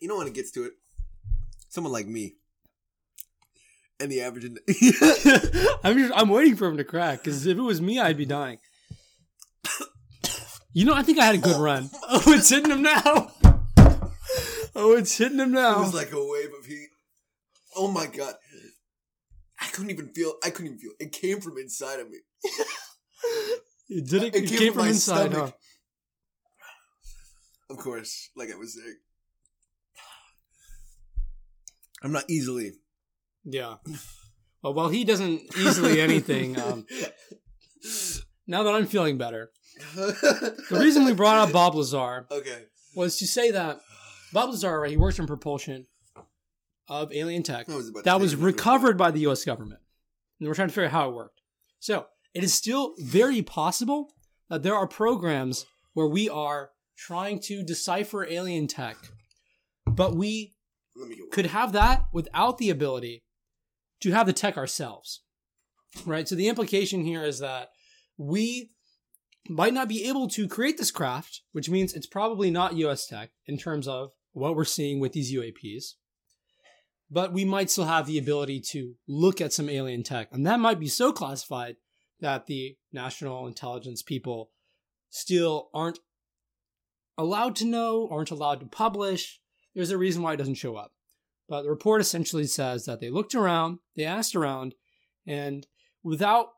You know when it gets to it, someone like me, and the average. In (laughs) I'm just, I'm waiting for him to crack because if it was me, I'd be dying. (coughs) You know, I think I had a good run. (laughs) Oh, it's hitting him now. Oh, it's hitting him now. It was like a wave of heat. Oh my god. I couldn't even feel I couldn't even feel it came from inside of me. It did it, it it came came from from inside. Huh? Of course, like I was saying. I'm not easily Yeah. Well, while he doesn't easily anything, (laughs) um, now that I'm feeling better, (laughs) the reason we brought up Bob Lazar Okay. was to say that Bob Lazar, right, he works in propulsion of alien tech. Was that was recovered by the U.S. government. And we're trying to figure out how it worked. So it is still very possible that there are programs where we are trying to decipher alien tech, but we Let me get one. could have that without the ability to have the tech ourselves. Right? So the implication here is that we might not be able to create this craft, which means it's probably not US tech in terms of what we're seeing with these UAPs. But we might still have the ability to look at some alien tech. And that might be so classified that the national intelligence people still aren't allowed to know, aren't allowed to publish. There's a reason why it doesn't show up. But the report essentially says that they looked around, they asked around, and without,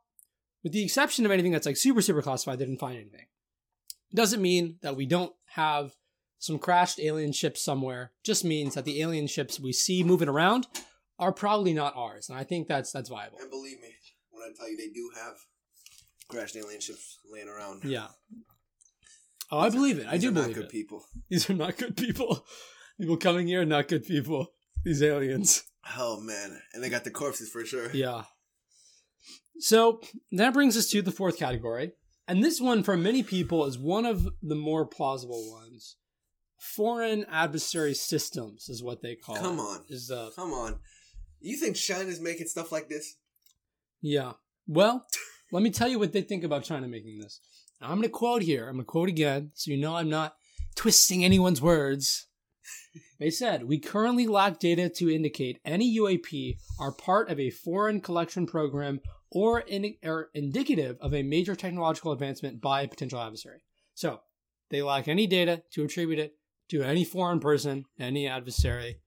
with the exception of anything that's like super, super classified, they didn't find anything. Doesn't mean that we don't have some crashed alien ships somewhere. Just means that the alien ships we see moving around are probably not ours. And I think that's that's viable. And believe me when I tell you they do have crashed alien ships laying around. Yeah. Oh, I believe it. I These do are not good it. people. These are not good people. People coming here are not good people. These aliens. Oh man, and they got the corpses for sure. Yeah. So that brings us to the fourth category. And this one, for many people, is one of the more plausible ones. Foreign adversary systems is what they call Come it. on. Is uh Come on, you think China's making stuff like this? yeah. Well, let me tell you what they think about China making this. Now, I'm gonna quote here. I'm gonna quote again, so you know I'm not twisting anyone's words. They said, We currently lack data to indicate any UAP are part of a foreign collection program or, in, or indicative of a major technological advancement by a potential adversary. So, they lack any data to attribute it to any foreign person, any adversary.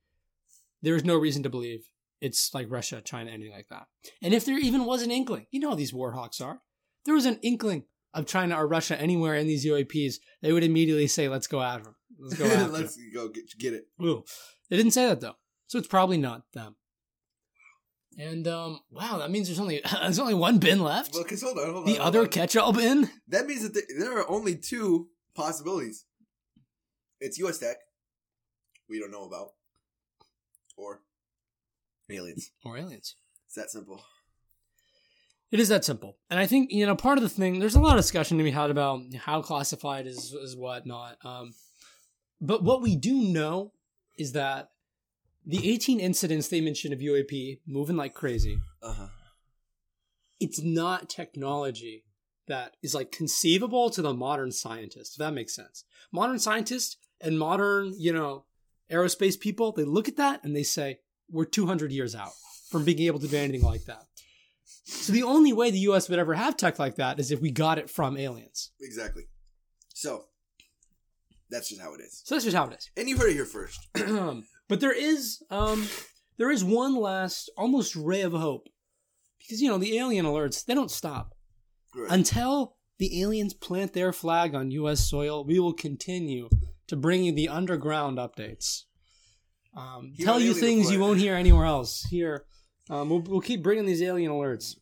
There is no reason to believe it's like Russia, China, anything like that. And if there even was an inkling, you know how these war hawks are. There was an inkling of China or Russia anywhere in these UAPs, they would immediately say, "Let's go after them. Let's go (laughs) after 'em." Let's go get, get it. Ooh. They didn't say that though, so it's probably not them. And um, wow, that means there's only (laughs) there's only one bin left. Well, cause hold on, hold on. the hold other on. catch-all bin. That means that there are only two possibilities. It's U.S. Tech, we don't know about, or aliens. Or aliens. It's that simple. It is that simple. And I think, you know, part of the thing, there's a lot of discussion to be had about how classified is, is what not. Um, but what we do know is that the 18 incidents they mentioned of UAP moving like crazy. Uh huh. It's not technology that is like conceivable to the modern scientist. If that makes sense. Modern scientists and modern, you know, aerospace people, they look at that and they say, "We're 200 years out from being able to do anything like that." So the only way the U.S. would ever have tech like that is if we got it from aliens. Exactly. So that's just how it is. So that's just how it is. And you heard it here first. (clears throat) but there is um there is one last almost ray of hope because you know the alien alerts they don't stop Right. until the aliens plant their flag on U.S. soil. We will continue to bring you the underground updates. Um, tell you things you won't hear anywhere else. Here, um, we'll, we'll keep bringing these alien alerts.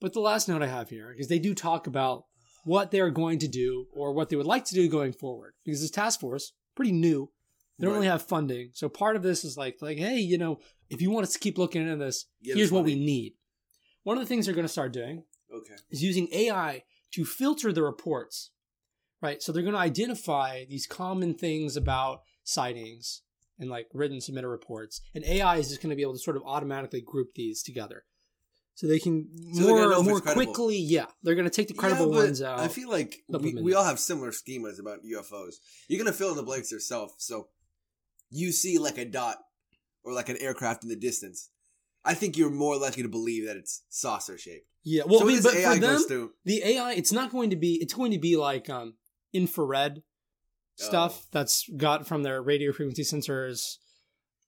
But the last note I have here is they do talk about what they're going to do or what they would like to do going forward because this task force pretty new. They don't Right. really have funding, so part of this is like like hey, you know, if you want us to keep looking into this, Give here's what we need. One of the things they're going to start doing Okay. is using AI to filter the reports, right? So they're going to identify these common things about sightings and like written submitted reports, and AI is just going to be able to sort of automatically group these together, so they can So more more quickly. Yeah, they're going to take the credible Yeah, ones out. I feel like we, put them in we all have similar schemas about UFOs. You're gonna fill in the blanks yourself. So you see like a dot or like an aircraft in the distance. I think you're more likely to believe that it's saucer shaped. yeah, well, so I mean, but AI for them, through. the AI, it's not going to be. It's going to be like um, infrared stuff Oh. that's got from their radio frequency sensors.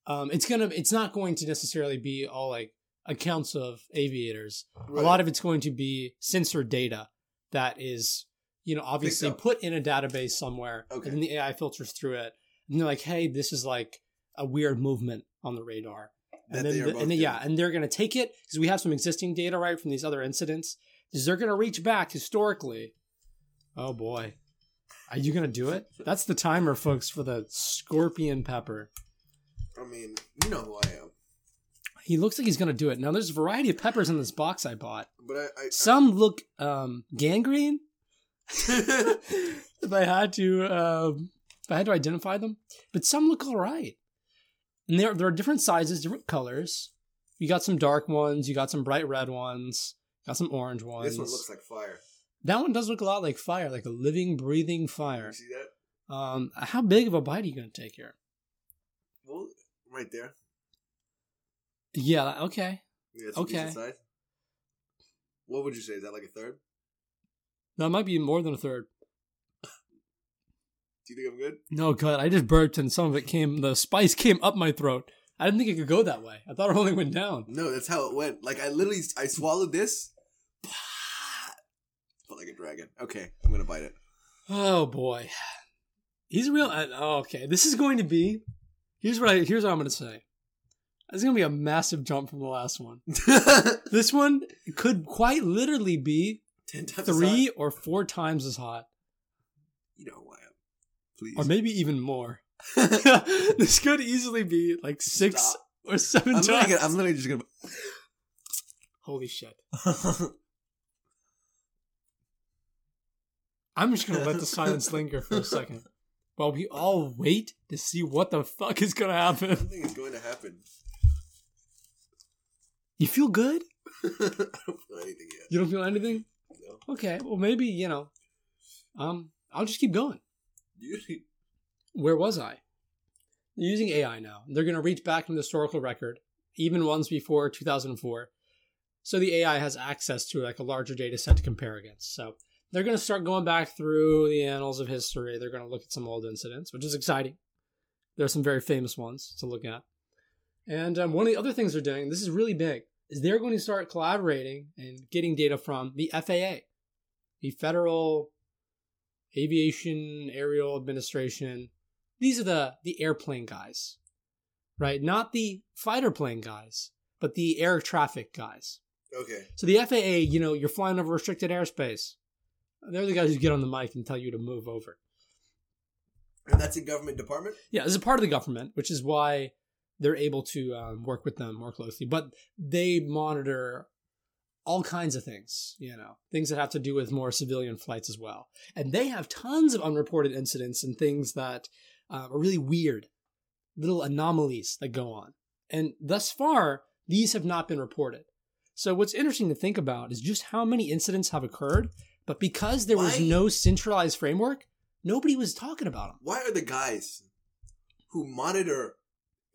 Um, it's gonna. It's not going to necessarily be all like accounts of aviators. A lot of it's going to be sensor data that is, you know, obviously put in a database somewhere, Okay. and then the AI filters through it, and they're like, "Hey, this is like a weird movement on the radar." That and then, they are the- and then yeah, and they're going to take it because we have some existing data right from these other incidents. Is they're going to reach back historically. Oh boy, are you to do it? That's the timer, folks, for the scorpion pepper. I mean, you know who I am. He looks like he's to do it. Now, there's a variety of peppers in this box I bought. But I, I, Some look um, gangrene. (laughs) if I had to, um, if I had to identify them, but some look all right. And there, there are different sizes, different colors. You got some dark ones. You got some bright red ones. Got some orange ones. this one looks like fire. That one does look a lot like fire, like a living, breathing You fire. see that? Um, how big of a bite are you gonna take here? Well, right there. Yeah. Okay. Yeah, it's Okay. What would you say? Is that like a third? That might be more than a third. Do you think I'm good? No, God, I just burped and some of it came. The spice came up my throat. I didn't think it could go that way. I thought it only went down. No, that's how it went. Like I literally, I swallowed this. Like a dragon. Okay, I'm gonna bite it. Oh boy, he's real. uh, oh, okay, this is going to be. Here's what I. Here's what I'm to say. It's to be a massive jump from the last one. (laughs) This one could quite literally be three or four times as hot, You know am. Please. or maybe even more. (laughs) this could easily be like six Stop. or 7 I'm times. literally, gonna, I'm literally just gonna. Holy shit! (laughs) I'm just to let the (laughs) silence linger for a second, while we all wait to see what the fuck is to happen. Something is going to happen. You feel good? (laughs) I don't feel anything yet. You don't feel anything? No. Okay, well maybe, you know. Um, I'll just keep going. You, (laughs) Where was I? They're using AI now. They're gonna reach back in the historical record, even ones before 2004. So the AI has access to like a larger data set to compare against. So they're gonna start going back through the annals of history. They're gonna look at some old incidents, which is exciting. There are some very famous ones to look at. And um, one of the other things they're doing, this is really big, is they're going to start collaborating and getting data from the FAA, the Federal Aviation Aerial Administration. These are the the airplane guys, right? Not the fighter plane guys, but the air traffic guys. okay. So the FAA, you know, you're flying over restricted airspace. They're the guys who get on the mic and tell you to move over. And that's a government department. Yeah, as a part of the government, which is why they're able to um, work with them more closely. But they monitor all kinds of things, you know, things that have to do with more civilian flights as well. And they have tons of unreported incidents and things that uh, are really weird little anomalies that go on. And thus far, these have not been reported. So what's interesting to think about is just how many incidents have occurred, but because there was no centralized framework, nobody was talking about them. Why are the guys who monitor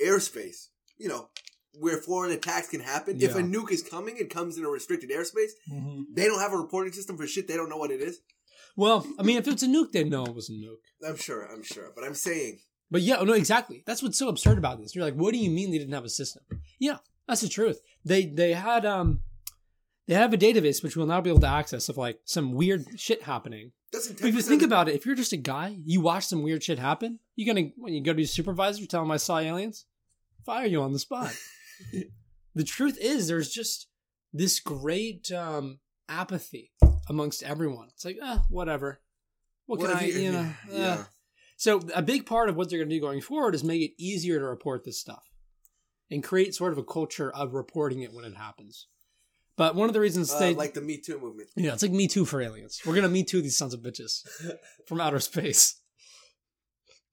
airspace, you know, where foreign attacks can happen, if a nuke is coming it comes in a restricted airspace, they don't have a reporting system for shit they don't know what it is? Well, I mean, if it's a nuke, they'd know it was a nuke. I'm sure, I'm sure. But I'm saying, But yeah, no, exactly. That's what's so absurd about this. You're like, what do you mean they didn't have a system? Yeah, that's the truth. They they had um they have a database which we'll now be able to access of like some weird shit happening. doesn't But if you think about it, if you're just a guy, you watch some weird shit happen, you're gonna when you go to your supervisor, tell him I saw aliens, fire you on the spot. (laughs) the truth is, there's just this great um, apathy amongst everyone. It's like, uh, whatever. What Well, can I, you, know? yeah. uh. So a big part of what they're going to do going forward is make it easier to report this stuff and create sort of a culture of reporting it when it happens. But one of the reasons Uh, they like the Me Too movement. yeah, it's like Me Too for aliens. We're gonna Me Too these sons of bitches (laughs) from outer space.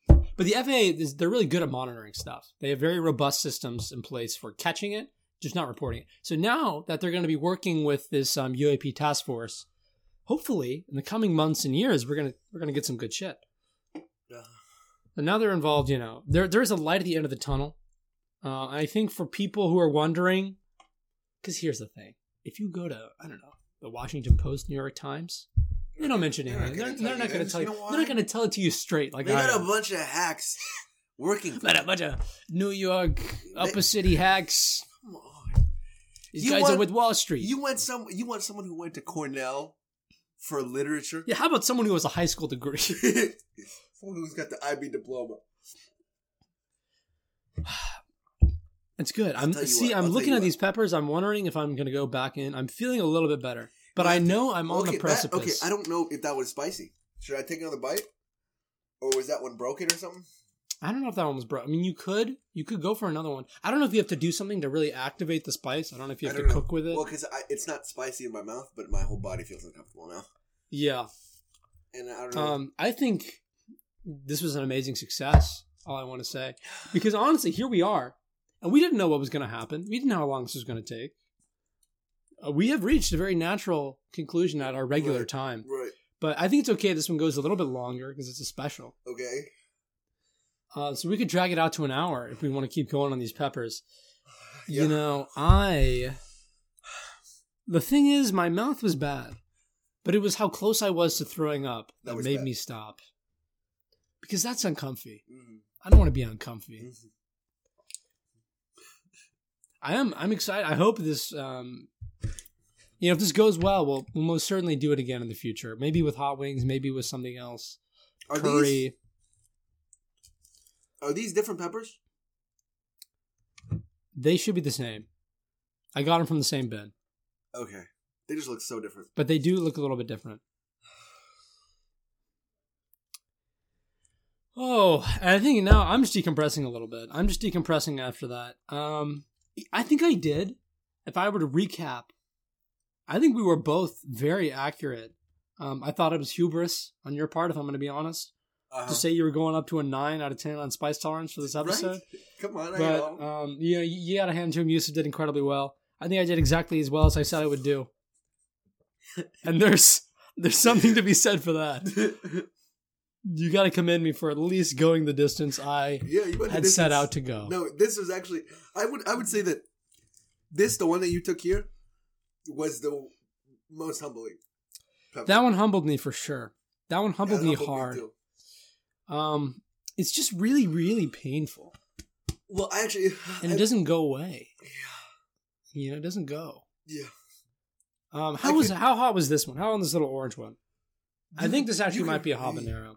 But the FAA is they're really good at monitoring stuff. They have very robust systems in place for catching it, just not reporting it. So now that they're going to be working with this um, UAP task force, hopefully in the coming months and years, we're gonna we're gonna get some good shit. Uh, And now they're involved. You know, there there is a light at the end of the tunnel. Uh, I think for people who are wondering, because here's the thing: if you go to I don't know the Washington Post, New York Times, they don't mention anything. They're, gonna tell they're not going to tell you. They're not going to tell it to you straight like they got a bunch of hacks working for Got a bunch of New York upper city hacks. Come on. These You guys want- are with Wall Street. You want some you want someone who went to Cornell for literature? yeah, how about someone who has a high school degree? (laughs) someone who's got the IB diploma. (sighs) (sighs) (sighs) It's good. I'm see. what, I'm looking at what. these peppers. I'm wondering if I'm going to go back in. I'm feeling a little bit better, but I know I'm on okay, the that- precipice. okay, I don't know if that was spicy. Should I take another bite? Or was that one broken or something? I don't know if that one was broke. I mean, you could you could go for another one. I don't know if you have to do something to really activate the spice. I don't know if you have to know. cook with it. Well, because it's not spicy in my mouth, but my whole body feels uncomfortable now. Yeah. And I don't know. Um, I think this was an amazing success. All I want to say, because honestly, here we are, and we didn't know what was going to happen. We didn't know how long this was going to take. Uh, we have reached a very natural conclusion at our regular Right. time, right. but I think it's okay. This one goes a little bit longer because it's a special. Okay. Uh, so we could drag it out to an hour if we want to keep going on these peppers. Yeah. You know, I. The thing is, my mouth was bad, but it was how close I was to throwing up that, That made bad. me stop. Because that's uncomfy. Mhm. I don't want to be uncomfy. Mhm. I am. I'm excited. I hope this. Um, you know, if this goes well, we'll, we'll most certainly do it again in the future. Maybe with hot wings. Maybe with something else. Are Curry. these are these different peppers? They should be the same. I got them from the same bin, Okay. They just look so different. but they do look a little bit different. Oh, and I think now I'm just decompressing a little bit. I'm just decompressing after that. Um, I think I did. If I were to recap, I think we were both very accurate. Um, I thought it was hubris on your part, if I'm going to be honest, Uh-huh. to say you were going up to a nine out of ten on spice tolerance for this episode. Right? Come on, But um, you know, you, you got to hand to him. Yusuf did incredibly well. I think I did exactly as well as I said I would do. (laughs) and there's there's something to be said for that. (laughs) You got to commend me for at least going the distance I yeah, you had set out to go. No, this was actually I would I would say that this the one that you took here was the most humbling. pepper. That one humbled me for sure. That one humbled it me humbled hard. too. um, it's just really, really painful, Well, I actually, and I- it doesn't go away. Yeah. You know, it doesn't go. yeah. Um, I how was could- how hot was this one? How on this little orange one? I think this actually might be a habanero.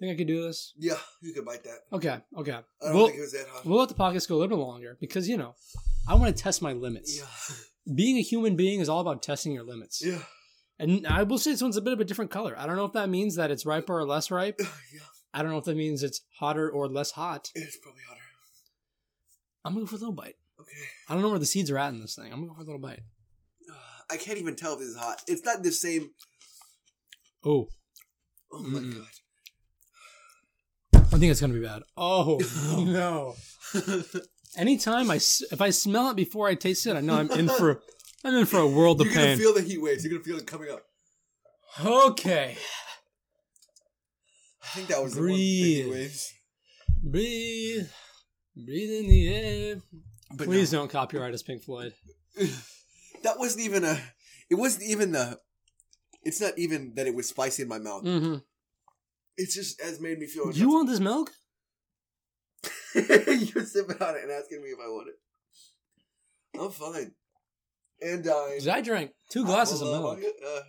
Think I could do this? Yeah, you could bite that. Okay, okay. I don't We'll, think it was that hot. we'll let the pockets go a little bit longer because you know, I want to test my limits. yeah, (laughs) Being a human being is all about testing your limits. yeah, And I will say this one's a bit of a different color. I don't know if that means that it's riper or less ripe. (laughs) yeah. I don't know if that means it's hotter or less hot. It's probably hotter. I'm gonna go for a little bite. Okay. I don't know where the seeds are at in this thing. I'm gonna go for a little bite. (sighs) I can't even tell if this is hot. It's not the same. Oh, Oh my Mm-mm. god. I think it's gonna be bad. Oh (laughs) no! (laughs) Anytime I s- if I smell it before I taste it, I know I'm in for (laughs) I'm in for a world of pain. You're gonna pain. feel the heat waves. You're gonna feel it coming up. okay, I think that was the one. The heat waves. breathe, breathe in the air. But Please no, don't copyright us, Pink Floyd. that wasn't even a. It wasn't even the. It's not even that it was spicy in my mouth. hmm It's just has made me feel. You want this milk? (laughs) You're sipping on it and asking me if I want it. I'm fine. And I. 'Cause I drank two glasses of milk. Uh,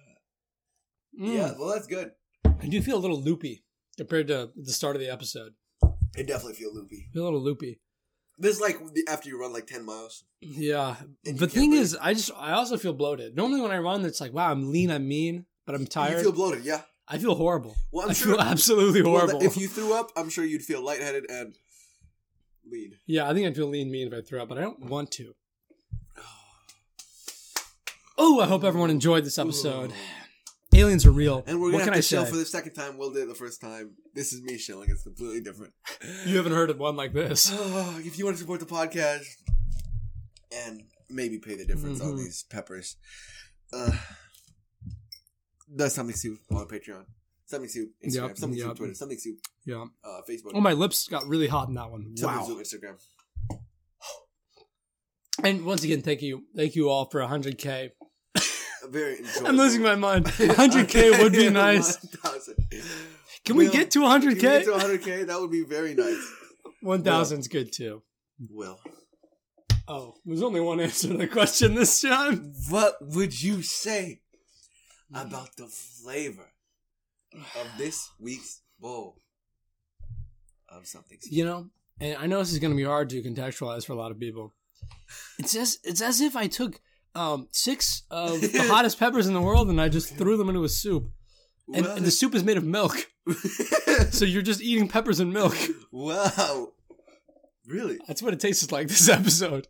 Mm. Yeah, well, that's good. I do feel a little loopy compared to the start of the episode. I definitely feel loopy. feel a little loopy. This is like after you run like 10 miles. Yeah. The thing can't is, I just I also feel bloated. Normally when I run, it's like, wow, I'm lean, I'm mean, but I'm tired. You feel bloated, yeah. I feel horrible. Well, I'm I sure. feel absolutely well, horrible. if you threw up, I'm sure you'd feel lightheaded and lean. yeah, I think I'd feel lean, mean if I threw up, but I don't want to. (sighs) Oh, I hope everyone enjoyed this episode. Aliens are real. And we're gonna can have I to chill say? for the second time. Will did it the first time. This is me chilling. It's completely different. You haven't heard of one like this. Oh, (sighs) if you want to support the podcast and maybe pay the difference on Mhm. these peppers, uh, the something soup on Patreon, something soup Instagram, Yep, something yep. soup Twitter, something soup Yeah. uh, Facebook, Oh, my lips got really hot in that one. something Wow. soup Instagram. And once again, thank you, thank you all for 100k. A very (laughs) enjoyable. I'm losing my mind. (laughs) 100k would be (laughs) nice. 1,000. Can we get to If you get 100k? to 100k, that would be very nice. 1000's good too. Will, Oh, there's only one answer to the question this time. what would you say about the flavor of this (sighs) week's bowl of something? You know, and I know this is going to be hard to contextualize for a lot of people. It's as it's as if I took um, six of the (laughs) hottest peppers in the world and I just threw them into a soup, and, Well, and the soup is made of milk. (laughs) So you're just eating peppers and milk. wow. Really? That's what it tastes like this episode.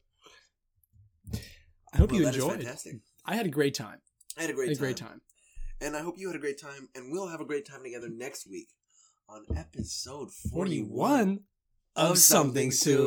I hope Well, you enjoyed. fantastic. I had a great time. I had a great had a time. great time. And I hope you had a great time. And we'll have a great time together next week on episode 41, 41 of something soup.